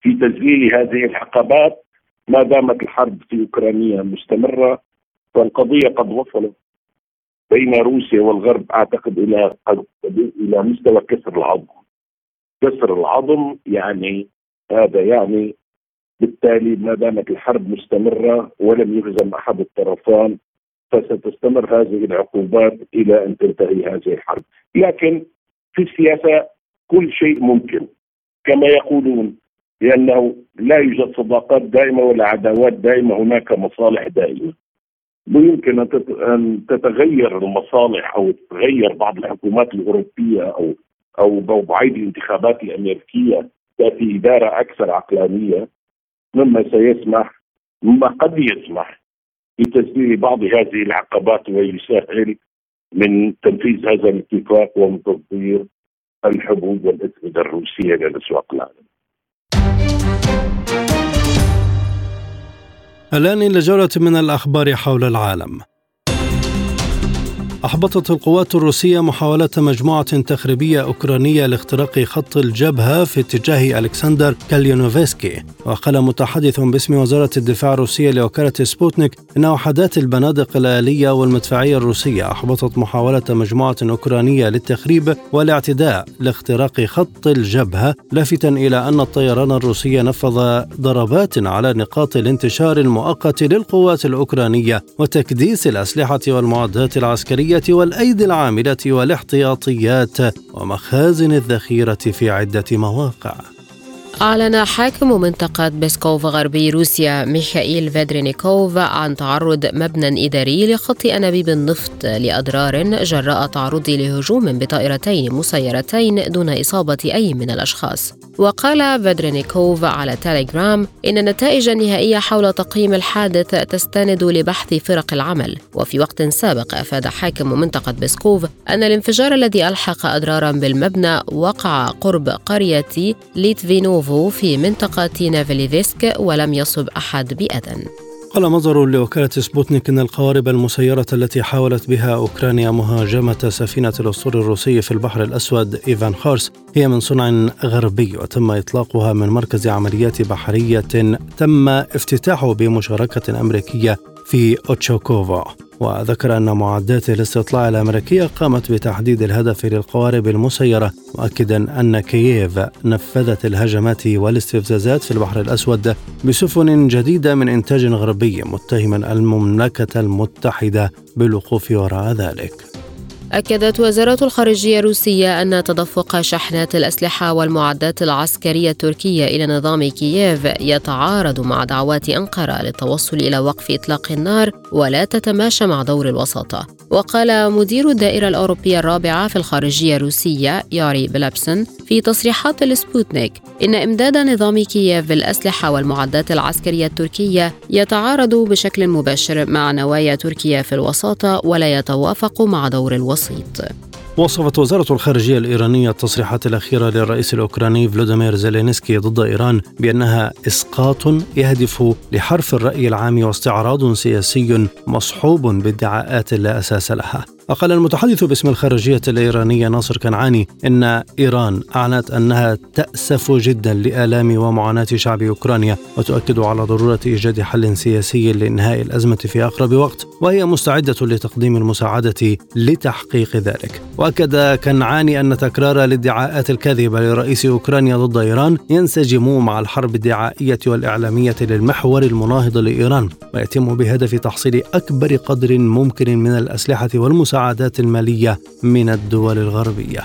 في تذليل هذه العقبات ما دامت الحرب في أوكرانيا مستمرة فالقضيه قد وصلت بين روسيا والغرب أعتقد إلى قد إلى مستوى كسر العظم. كسر العظم يعني هذا يعني بالتالي ما دامت الحرب مستمرة ولم يهزم أحد الطرفان فستستمر هذه العقوبات إلى أن تنتهي هذه الحرب، لكن في السياسة كل شيء ممكن كما يقولون لأنه لا يوجد صداقات دائمة ولا عداوات دائمة هناك مصالح دائمة. ويمكن أن تتغير المصالح أو تتغير بعض الحكومات الأوروبية أو أو بعيد الانتخابات الأمريكية تأتي إدارة أكثر عقلانية مما سيسمح مما قد يسمح بتسديد بعض هذه العقبات ويسهل من تنفيذ هذا الاتفاق ومن تصدير الحبوب والاسمده الروسية للاسواق العالميه. الآن إلى جولة من الأخبار حول العالم. أحبطت القوات الروسية محاولة مجموعة تخريبية أوكرانية لاختراق خط الجبهة في اتجاه ألكسندر كالينوفسكي. وقال متحدث باسم وزارة الدفاع الروسية لوكالة سبوتنيك إن وحدات البنادق الآلية والمدفعية الروسية أحبطت محاولة مجموعة أوكرانية للتخريب والاعتداء لاختراق خط الجبهة لافتا إلى أن الطيران الروسي نفذ ضربات على نقاط الانتشار المؤقت للقوات الأوكرانية وتكديس الأسلحة والمعدات العسكرية والأيدي العاملة والاحتياطيات ومخازن الذخيرة في عدة مواقع. أعلن حاكم منطقة بسكوف غربي روسيا ميخائيل فيدرينيكوف عن تعرض مبنى إداري لخط أنابيب النفط لأضرار جراء تعرضه لهجوم بطائرتين مسيرتين دون إصابة أي من الأشخاص. وقال فيدرينيكوف على تيليجرام إن النتائج النهائية حول تقييم الحادث تستند لبحث فرق العمل. وفي وقت سابق أفاد حاكم منطقة بسكوف أن الانفجار الذي ألحق أضرارا بالمبنى وقع قرب قرية ليتفينوف كوفو في منطقة نافليفسك ولم يصب أحد بأذى. قال مصدر لوكالة سبوتنيك أن القوارب المسيرة التي حاولت بها أوكرانيا مهاجمة سفينة الأسطول الروسي في البحر الأسود إيفان خورس هي من صنع غربي وتم إطلاقها من مركز عمليات بحرية تم افتتاحه بمشاركة أمريكية في أوتشوكوفا. وذكر أن معدات الاستطلاع الأمريكية قامت بتحديد الهدف للقوارب المسيرة مؤكدا أن كييف نفذت الهجمات والاستفزازات في البحر الأسود بسفن جديدة من إنتاج غربي متهما المملكة المتحدة بالوقوف وراء ذلك. أكدت وزارة الخارجية الروسية أن تدفق شحنات الأسلحة والمعدات العسكرية التركية إلى نظام كييف يتعارض مع دعوات أنقرة للتوصل إلى وقف إطلاق النار ولا تتماشى مع دور الوساطة. وقال مدير الدائرة الأوروبية الرابعة في الخارجية الروسية ياري بلابسن في تصريحات لسبوتنيك إن إمداد نظام كييف بالأسلحة والمعدات العسكرية التركية يتعارض بشكل مباشر مع نوايا تركيا في الوساطة ولا يتوافق مع دور الوسيط. وصفت وزارة الخارجية الإيرانية التصريحات الأخيرة للرئيس الأوكراني فلوديمير زيلينسكي ضد إيران بأنها إسقاط يهدف لحرف الرأي العام واستعراض سياسي مصحوب بادعاءات لا أساس لها. وقال المتحدث باسم الخارجية الإيرانية ناصر كنعاني إن إيران أعلنت أنها تأسف جدا لآلام ومعاناة شعب أوكرانيا وتؤكد على ضرورة إيجاد حل سياسي لإنهاء الأزمة في أقرب وقت وهي مستعدة لتقديم المساعدة لتحقيق ذلك. وأكد كنعاني أن تكرار الادعاءات الكاذبة لرئيس أوكرانيا ضد إيران ينسجم مع الحرب الدعائية والإعلامية للمحور المناهض لإيران ويتم بهدف تحصيل أكبر قدر ممكن من الأسلحة والمساعدة المساعدات المالية من الدول الغربية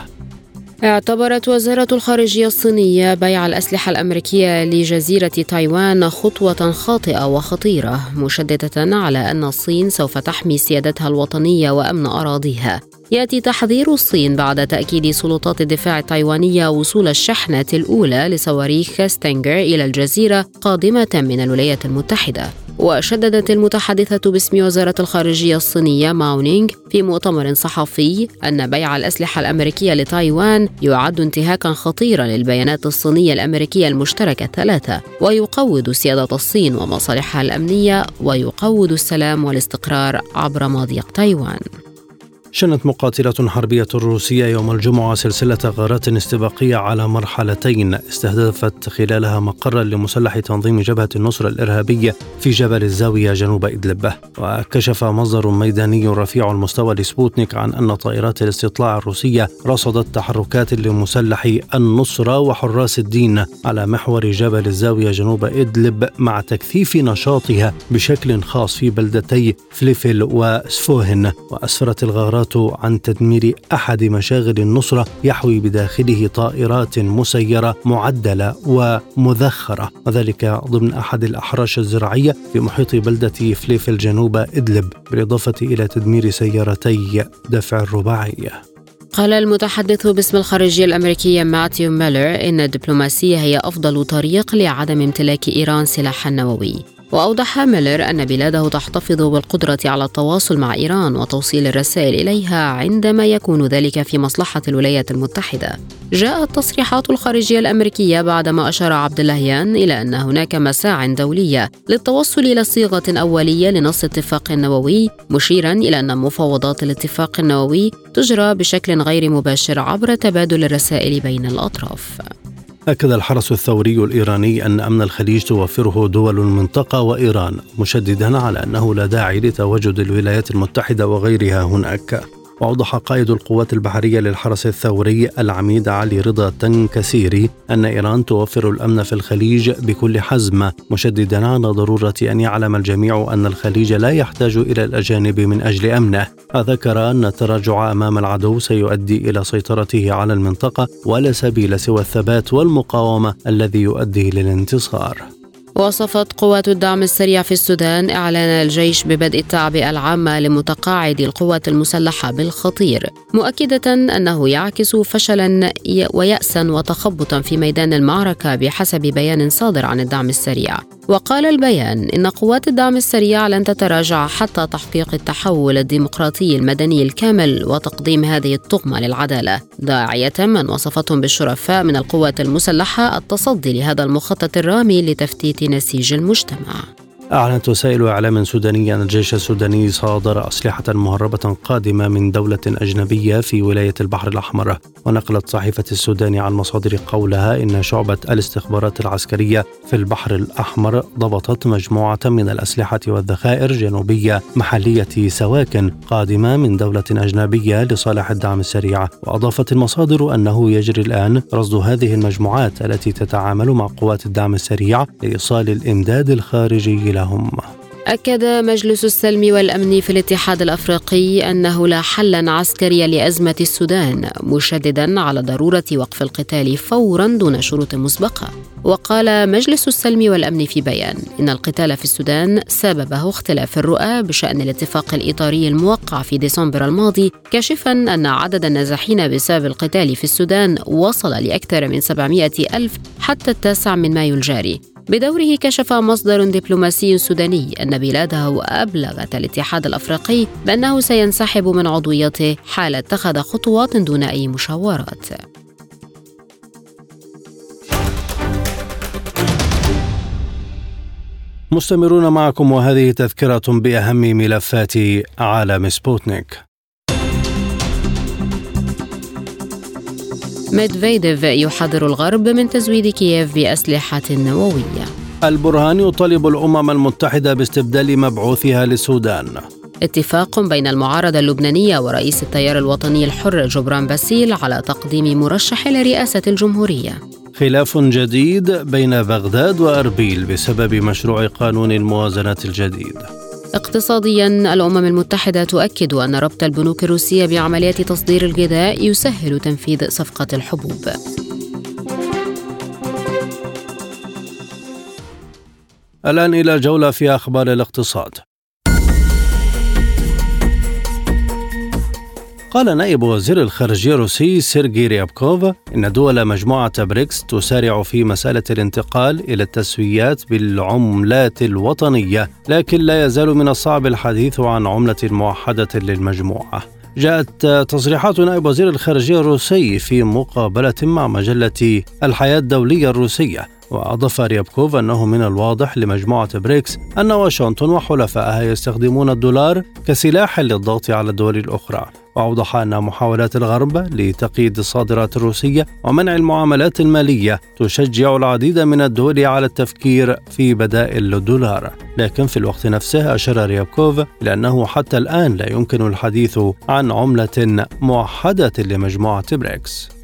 اعتبرت وزارة الخارجية الصينية بيع الأسلحة الأمريكية لجزيرة تايوان خطوة خاطئة وخطيرة، مشددة على أن الصين سوف تحمي سيادتها الوطنية وأمن أراضيها. يأتي تحذير الصين بعد تأكيد سلطات الدفاع التايوانية وصول الشحنة الأولى لصواريخ ستينجر إلى الجزيرة قادمة من الولايات المتحدة. وشددت المتحدثة باسم وزارة الخارجية الصينية ماونينغ في مؤتمر صحفي أن بيع الأسلحة الأمريكية لتايوان يعد انتهاكا خطيرا للبيانات الصينية الأمريكية المشتركة الثلاثة ويقوض سيادة الصين ومصالحها الأمنية ويقوض السلام والاستقرار عبر مضيق تايوان شنت مقاتلة حربية روسية يوم الجمعة سلسلة غارات استباقية على مرحلتين استهدفت خلالها مقرا لمسلحي تنظيم جبهة النصرة الإرهابية في جبل الزاوية جنوب إدلب. وكشف مصدر ميداني رفيع المستوى لسبوتنيك عن أن طائرات الاستطلاع الروسية رصدت تحركات لمسلحي النصرة وحراس الدين على محور جبل الزاوية جنوب إدلب مع تكثيف نشاطها بشكل خاص في بلدتي فليفل وسفوهن. وأسفرت الغارات عن تدمير أحد مشاغل النصرة يحوي بداخله طائرات مسيرة معدلة ومذخرة وذلك ضمن أحد الأحراش الزراعية في محيط بلدة فليفل جنوب إدلب بالإضافة إلى تدمير سيارتي دفع الرباعية قال المتحدث باسم الخارجية الأمريكية ماتيو ميلر إن الدبلوماسية هي أفضل طريق لعدم امتلاك إيران سلاحا نووي. وأوضح ميلر أن بلاده تحتفظ بالقدرة على التواصل مع إيران وتوصيل الرسائل إليها عندما يكون ذلك في مصلحة الولايات المتحدة. جاءت تصريحات الخارجية الأمريكية بعدما أشار عبد اللهيان إلى أن هناك مساع دولية للتوصل إلى صيغة أولية لنص اتفاق نووي، مشيرا إلى أن مفاوضات الاتفاق النووي تجرى بشكل غير مباشر عبر تبادل الرسائل بين الأطراف. أكد الحرس الثوري الإيراني أن أمن الخليج توفره دول المنطقة وإيران مشددا على أنه لا داعي لتواجد الولايات المتحدة وغيرها هناك. وأوضح قائد القوات البحرية للحرس الثوري العميد علي رضا تنكسيري أن إيران توفر الأمن في الخليج بكل حزم مشددا على ضرورة أن يعلم الجميع أن الخليج لا يحتاج إلى الأجانب من أجل أمنه. وذكر أن التراجع أمام العدو سيؤدي إلى سيطرته على المنطقة ولا سبيل سوى الثبات والمقاومة الذي يؤدي للانتصار. وصفت قوات الدعم السريع في السودان إعلان الجيش ببدء التعبئة العامة لمتقاعدي القوات المسلحة بالخطير مؤكدة أنه يعكس فشلا ويأسا وتخبطا في ميدان المعركة بحسب بيان صادر عن الدعم السريع. وقال البيان إن قوات الدعم السريع لن تتراجع حتى تحقيق التحول الديمقراطي المدني الكامل وتقديم هذه الطغمة للعدالة. داعية من وصفتهم بالشرفاء من القوات المسلحة التصدي لهذا المخطط الرامي لتفتيت نسيج المجتمع. أعلنت وسائل إعلام سودانية أن الجيش السوداني صادر أسلحة مهربة قادمة من دولة أجنبية في ولاية البحر الأحمر. ونقلت صحيفة السوداني عن مصادر قولها إن شعبة الاستخبارات العسكرية في البحر الأحمر ضبطت مجموعة من الأسلحة والذخائر جنوبية محلية سواكن قادمة من دولة أجنبية لصالح الدعم السريع. وأضافت المصادر أنه يجري الآن رصد هذه المجموعات التي تتعامل مع قوات الدعم السريع لإيصال الإمداد الخارجي لهم. أكد مجلس السلم والأمن في الاتحاد الأفريقي أنه لا حلا عسكريا لأزمة السودان مشددا على ضرورة وقف القتال فورا دون شروط مسبقة. وقال مجلس السلم والأمن في بيان إن القتال في السودان سببه اختلاف الرؤى بشأن الاتفاق الإطاري الموقع في ديسمبر الماضي كاشفا أن عدد النازحين بسبب القتال في السودان وصل لأكثر من 700 ألف حتى التاسع من مايو الجاري. بدوره كشف مصدر دبلوماسي سوداني أن بلاده أبلغت الاتحاد الأفريقي بأنه سينسحب من عضويته حال اتخذ خطوات دون أي مشاورات. مستمرون معكم وهذه تذكرة بأهم ملفات عالم سبوتنيك. ميدفيديف يحذر الغرب من تزويد كييف بأسلحة نووية. البرهان يطالب الأمم المتحدة باستبدال مبعوثها للسودان. اتفاق بين المعارضة اللبنانية ورئيس التيار الوطني الحر جبران باسيل على تقديم مرشح لرئاسة الجمهورية. خلاف جديد بين بغداد وأربيل بسبب مشروع قانون الموازنة الجديد. اقتصاديا الأمم المتحدة تؤكد أن ربط البنوك الروسية بعمليات تصدير الغذاء يسهل تنفيذ صفقة الحبوب. الآن إلى جولة في أخبار الاقتصاد. قال نائب وزير الخارجية الروسي سيرجي ريابكوف إن دول مجموعة بريكس تسارع في مسألة الانتقال إلى التسويات بالعملات الوطنية لكن لا يزال من الصعب الحديث عن عملة موحدة للمجموعة. جاءت تصريحات نائب وزير الخارجية الروسي في مقابلة مع مجلة الحياة الدولية الروسية وأضاف ريابكوف أنه من الواضح لمجموعة بريكس أن واشنطن وحلفائها يستخدمون الدولار كسلاح للضغط على الدول الأخرى. وأوضح أن محاولات الغرب لتقييد الصادرات الروسية ومنع المعاملات المالية تشجع العديد من الدول على التفكير في بدائل للدولار لكن في الوقت نفسه أشار ريابكوف إلى أنه حتى الآن لا يمكن الحديث عن عملة موحدة لمجموعة بريكس.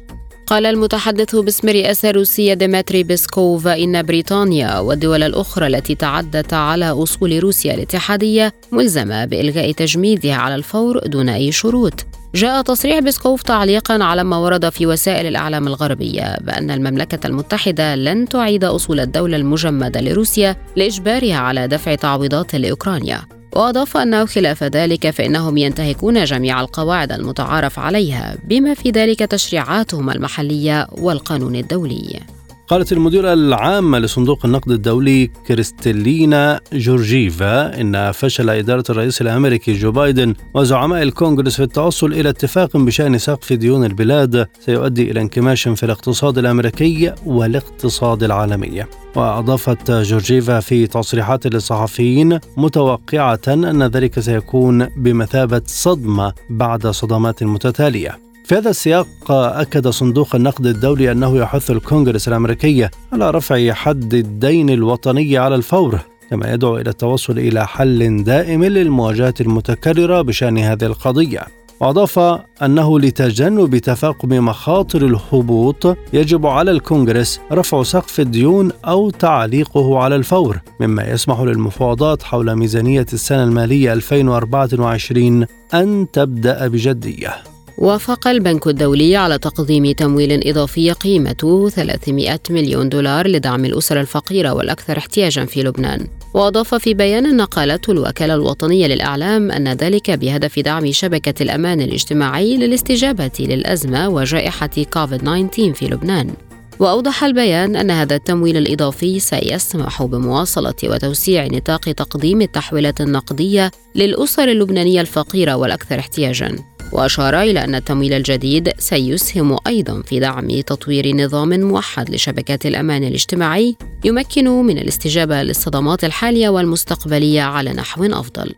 قال المتحدث باسم الرئاسة الروسية ديمتري بيسكوف إن بريطانيا والدول الأخرى التي تعدت على أصول روسيا الاتحادية ملزمة بإلغاء تجميدها على الفور دون أي شروط. جاء تصريح بيسكوف تعليقا على ما ورد في وسائل الإعلام الغربية بأن المملكة المتحدة لن تعيد أصول الدولة المجمدة لروسيا لإجبارها على دفع تعويضات لأوكرانيا. وأضاف أنه خلاف ذلك فإنهم ينتهكون جميع القواعد المتعارف عليها بما في ذلك تشريعاتهم المحلية والقانون الدولي. قالت المديرة العامة لصندوق النقد الدولي كريستالينا جورجيفا إن فشل إدارة الرئيس الأمريكي جو بايدن وزعماء الكونغرس في التوصل إلى اتفاق بشأن سقف ديون البلاد سيؤدي إلى انكماش في الاقتصاد الأمريكي والاقتصاد العالمي. وأضافت جورجيفا في تصريحات للصحفيين متوقعة أن ذلك سيكون بمثابة صدمة بعد صدمات متتالية. في هذا السياق أكد صندوق النقد الدولي أنه يحث الكونغرس الأمريكي على رفع حد الدين الوطني على الفور كما يدعو إلى التوصل إلى حل دائم للمواجهة المتكررة بشأن هذه القضية. وأضاف أنه لتجنب تفاقم مخاطر الهبوط يجب على الكونغرس رفع سقف الديون أو تعليقه على الفور مما يسمح للمفاوضات حول ميزانية السنة المالية 2024 أن تبدأ بجدية. وافق البنك الدولي على تقديم تمويل إضافي قيمته 300 مليون دولار لدعم الأسر الفقيرة والأكثر احتياجا في لبنان. وأضاف في بيان نقلته الوكالة الوطنية للإعلام أن ذلك بهدف دعم شبكة الأمان الاجتماعي للاستجابة للأزمة وجائحة كوفيد-19 في لبنان. وأوضح البيان أن هذا التمويل الإضافي سيسمح بمواصلة وتوسيع نطاق تقديم التحويلات النقدية للأسر اللبنانية الفقيرة والأكثر احتياجاً. وأشار إلى أن التمويل الجديد سيسهم أيضا في دعم تطوير نظام موحد لشبكات الأمان الاجتماعي يمكن من الاستجابة للصدمات الحالية والمستقبلية على نحو أفضل.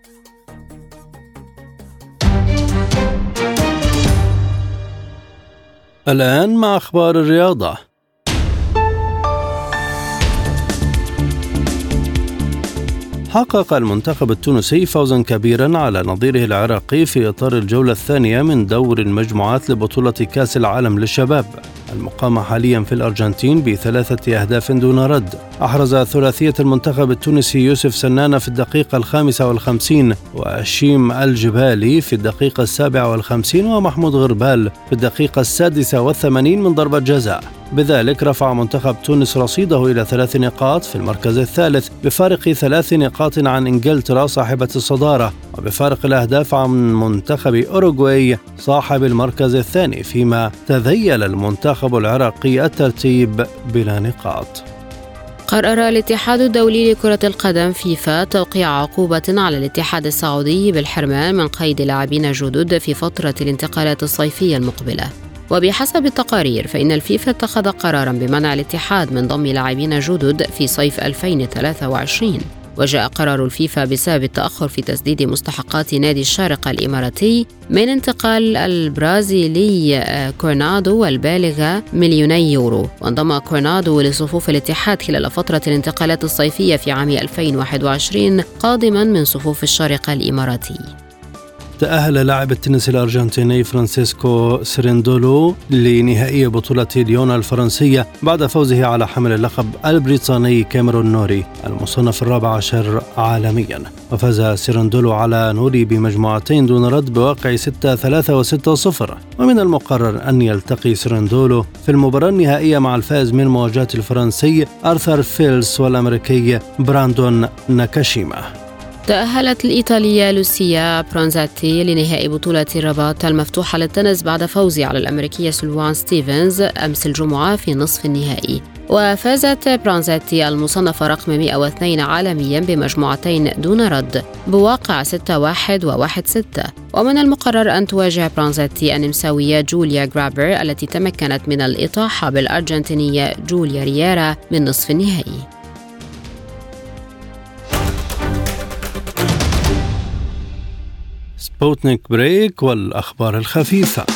الآن مع أخبار الرياضة حقق المنتخب التونسي فوزا كبيرا على نظيره العراقي في إطار الجولة الثانية من دور المجموعات لبطولة كأس العالم للشباب. المقامه حاليا في الأرجنتين بثلاثة أهداف دون رد. أحرز ثلاثية المنتخب التونسي يوسف سنانه في الدقيقة الخامسة والخمسين وشيم الجبالي في الدقيقة السابعة والخمسين ومحمود غربال في الدقيقة السادسة والثمانين من ضربة جزاء. بذلك رفع منتخب تونس رصيده إلى ثلاث نقاط في المركز الثالث بفارق ثلاث نقاط عن إنجلترا صاحبة الصدارة وبفارق الأهداف عن منتخب أوروغواي صاحب المركز الثاني فيما تذيل المنتخب العراقي الترتيب بلا نقاط. قرر الاتحاد الدولي لكرة القدم فيفا توقيع عقوبة على الاتحاد السعودي بالحرمان من قيد لاعبين جدد في فترة الانتقالات الصيفية المقبلة. وبحسب التقارير فإن الفيفا اتخذ قرارا بمنع الاتحاد من ضم لاعبين جدد في صيف 2023 وجاء قرار الفيفا بسبب التأخر في تسديد مستحقات نادي الشارقة الإماراتي من انتقال البرازيلي آه، كورونادو والبالغة مليوني يورو. وانضم كورونادو لصفوف الاتحاد خلال فترة الانتقالات الصيفية في عام 2021 قادما من صفوف الشارقة الإماراتي. تأهل لاعب التنس الأرجنتيني فرانسيسكو سيرندولو لنهائي بطولة ليون الفرنسية بعد فوزه على حامل اللقب البريطاني كاميرون نوري المصنف الرابع عشر عالميا. وفاز سيرندولو على نوري بمجموعتين دون رد بواقع 6 3 و 6 0 ومن المقرر أن يلتقي سيرندولو في المباراة النهائية مع الفائز من مواجهة الفرنسي أرثر فيلس والأمريكي براندون ناكاشيما. تأهلت الإيطالية لوسيا برونزاتي لنهائي بطولة الرباط المفتوحة للتنس بعد فوزها على الأمريكية سلوان ستيفنز أمس الجمعة في نصف النهائي. وفازت برونزاتي المصنفة رقم 102 عالميا بمجموعتين دون رد بواقع 6-1 و1-6 ومن المقرر أن تواجه برونزاتي النمساوية جوليا جرابر التي تمكنت من الإطاحة بالأرجنتينية جوليا رييرا من نصف النهائي. سبوتنيك break والأخبار الخفيفة.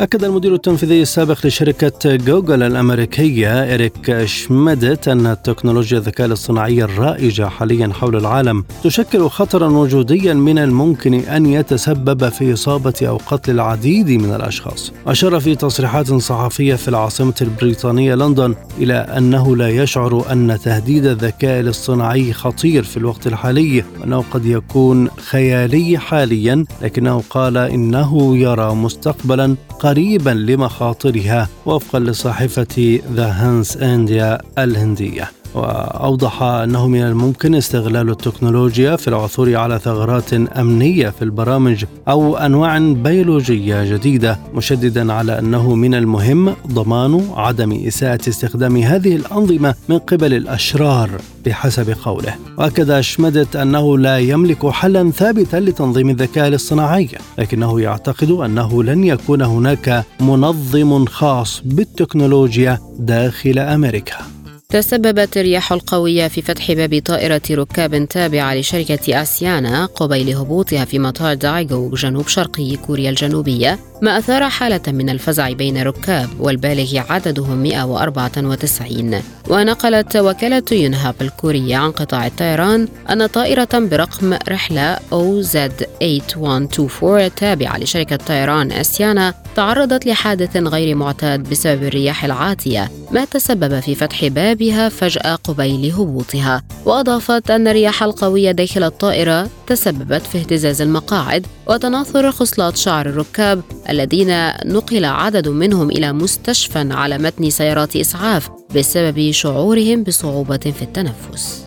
أكد المدير التنفيذي السابق لشركة جوجل الأمريكية إريك شميدت أن تكنولوجيا الذكاء الاصطناعي الرائجة حاليا حول العالم تشكل خطرا وجوديا من الممكن أن يتسبب في إصابة أو قتل العديد من الأشخاص. أشار في تصريحات صحفية في العاصمة البريطانية لندن إلى أنه لا يشعر أن تهديد الذكاء الاصطناعي خطير في الوقت الحالي وأنه قد يكون خيالي حاليا لكنه قال إنه يرى مستقبلا قريبا لمخاطرها وفقا لصحيفة ذا هانس انديا الهندية. وأوضح أنه من الممكن استغلال التكنولوجيا في العثور على ثغرات أمنية في البرامج أو أنواع بيولوجية جديدة مشددا على أنه من المهم ضمان عدم إساءة استخدام هذه الأنظمة من قبل الأشرار بحسب قوله. وأكد شمدت أنه لا يملك حلا ثابتا لتنظيم الذكاء الاصطناعي لكنه يعتقد أنه لن يكون هناك منظم خاص بالتكنولوجيا داخل أمريكا. تسببت الرياح القوية في فتح باب طائرة ركاب تابعة لشركة آسيانا قبيل هبوطها في مطار دايغو جنوب شرقي كوريا الجنوبية ما أثار حالة من الفزع بين الركاب والبالغ عددهم 194 ونقلت وكالة يونهاب الكورية عن قطاع الطيران أن طائرة برقم رحلة OZ8124 تابعة لشركة طيران آسيانا تعرضت لحادث غير معتاد بسبب الرياح العاتية ما تسبب في فتح بابها فجأة قبيل هبوطها. وأضافت أن الرياح القوية داخل الطائرة تسببت في اهتزاز المقاعد وتناثر خصلات شعر الركاب الذين نقل عدد منهم إلى مستشفى على متن سيارات إسعاف بسبب شعورهم بصعوبة في التنفس.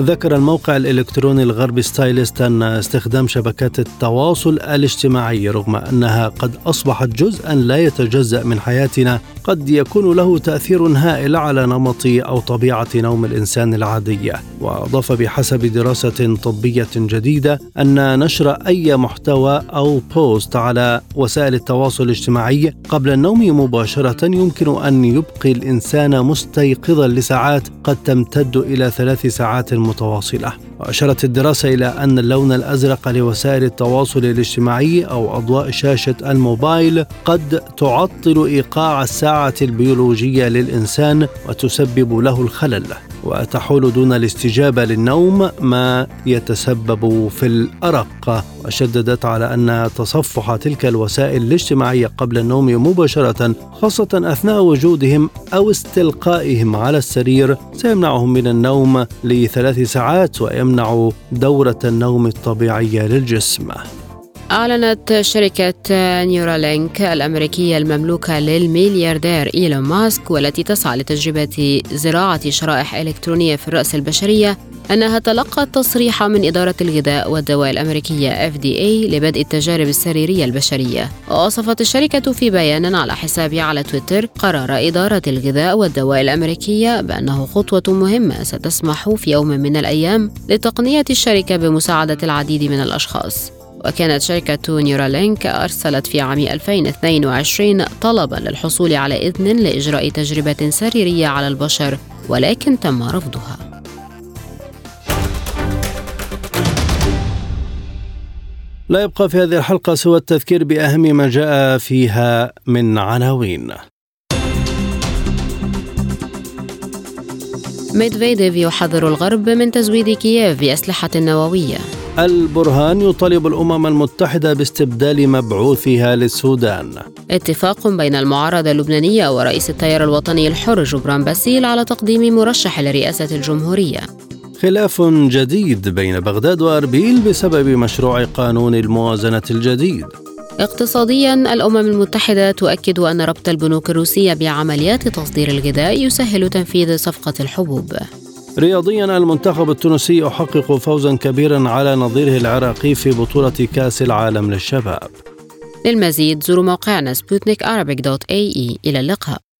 ذكر الموقع الإلكتروني الغربي ستايلست أن استخدام شبكات التواصل الاجتماعي رغم أنها قد أصبحت جزءا لا يتجزأ من حياتنا قد يكون له تأثير هائل على نمط أو طبيعة نوم الإنسان العادية وأضاف بحسب دراسة طبية جديدة أن نشر أي محتوى أو بوست على وسائل التواصل الاجتماعي قبل النوم مباشرة يمكن أن يبقي الإنسان مستيقظا لساعات قد تمتد إلى ثلاث ساعات متواصلة. وأشارت الدراسة إلى أن اللون الأزرق لوسائل التواصل الاجتماعي أو أضواء شاشة الموبايل قد تعطل إيقاع الساعة البيولوجية للإنسان وتسبب له الخلل وتحول دون الاستجابة للنوم ما يتسبب في الأرق. وشددت على أن تصفح تلك الوسائل الاجتماعية قبل النوم مباشرة خاصة أثناء وجودهم أو استلقائهم على السرير سيمنعهم من النوم لثلاث ساعات ويمنع دورة النوم الطبيعية للجسم. أعلنت شركة نيورالينك الأمريكية المملوكة للملياردير إيلون ماسك والتي تسعى لتجربة زراعة شرائح إلكترونية في الرأس البشرية أنها تلقت تصريحا من إدارة الغذاء والدواء الأمريكية FDA لبدء التجارب السريرية البشرية. ووصفت الشركة في بيان على حسابها على تويتر قرار إدارة الغذاء والدواء الأمريكية بأنه خطوة مهمة ستسمح في يوم من الأيام لتقنية الشركة بمساعدة العديد من الأشخاص. وكانت شركة نيورالينك أرسلت في عام 2022 طلبا للحصول على إذن لإجراء تجربة سريرية على البشر ولكن تم رفضها. لا يبقى في هذه الحلقة سوى التذكير بأهم ما جاء فيها من عناوين ميدفيديف يحذر الغرب من تزويد كييف بأسلحة نووية البرهان يطالب الأمم المتحدة باستبدال مبعوثها للسودان. اتفاق بين المعارضة اللبنانية ورئيس التيار الوطني الحر جبران باسيل على تقديم مرشح لرئاسة الجمهورية. خلاف جديد بين بغداد وأربيل بسبب مشروع قانون الموازنة الجديد. اقتصاديا الأمم المتحدة تؤكد أن ربط البنوك الروسية بعمليات تصدير الغذاء يسهل تنفيذ صفقة الحبوب. رياضيا المنتخب التونسي يحقق فوزا كبيرا على نظيره العراقي في بطولة كأس العالم للشباب للمزيد زوروا موقعنا سبوتنيك إلى اللقاء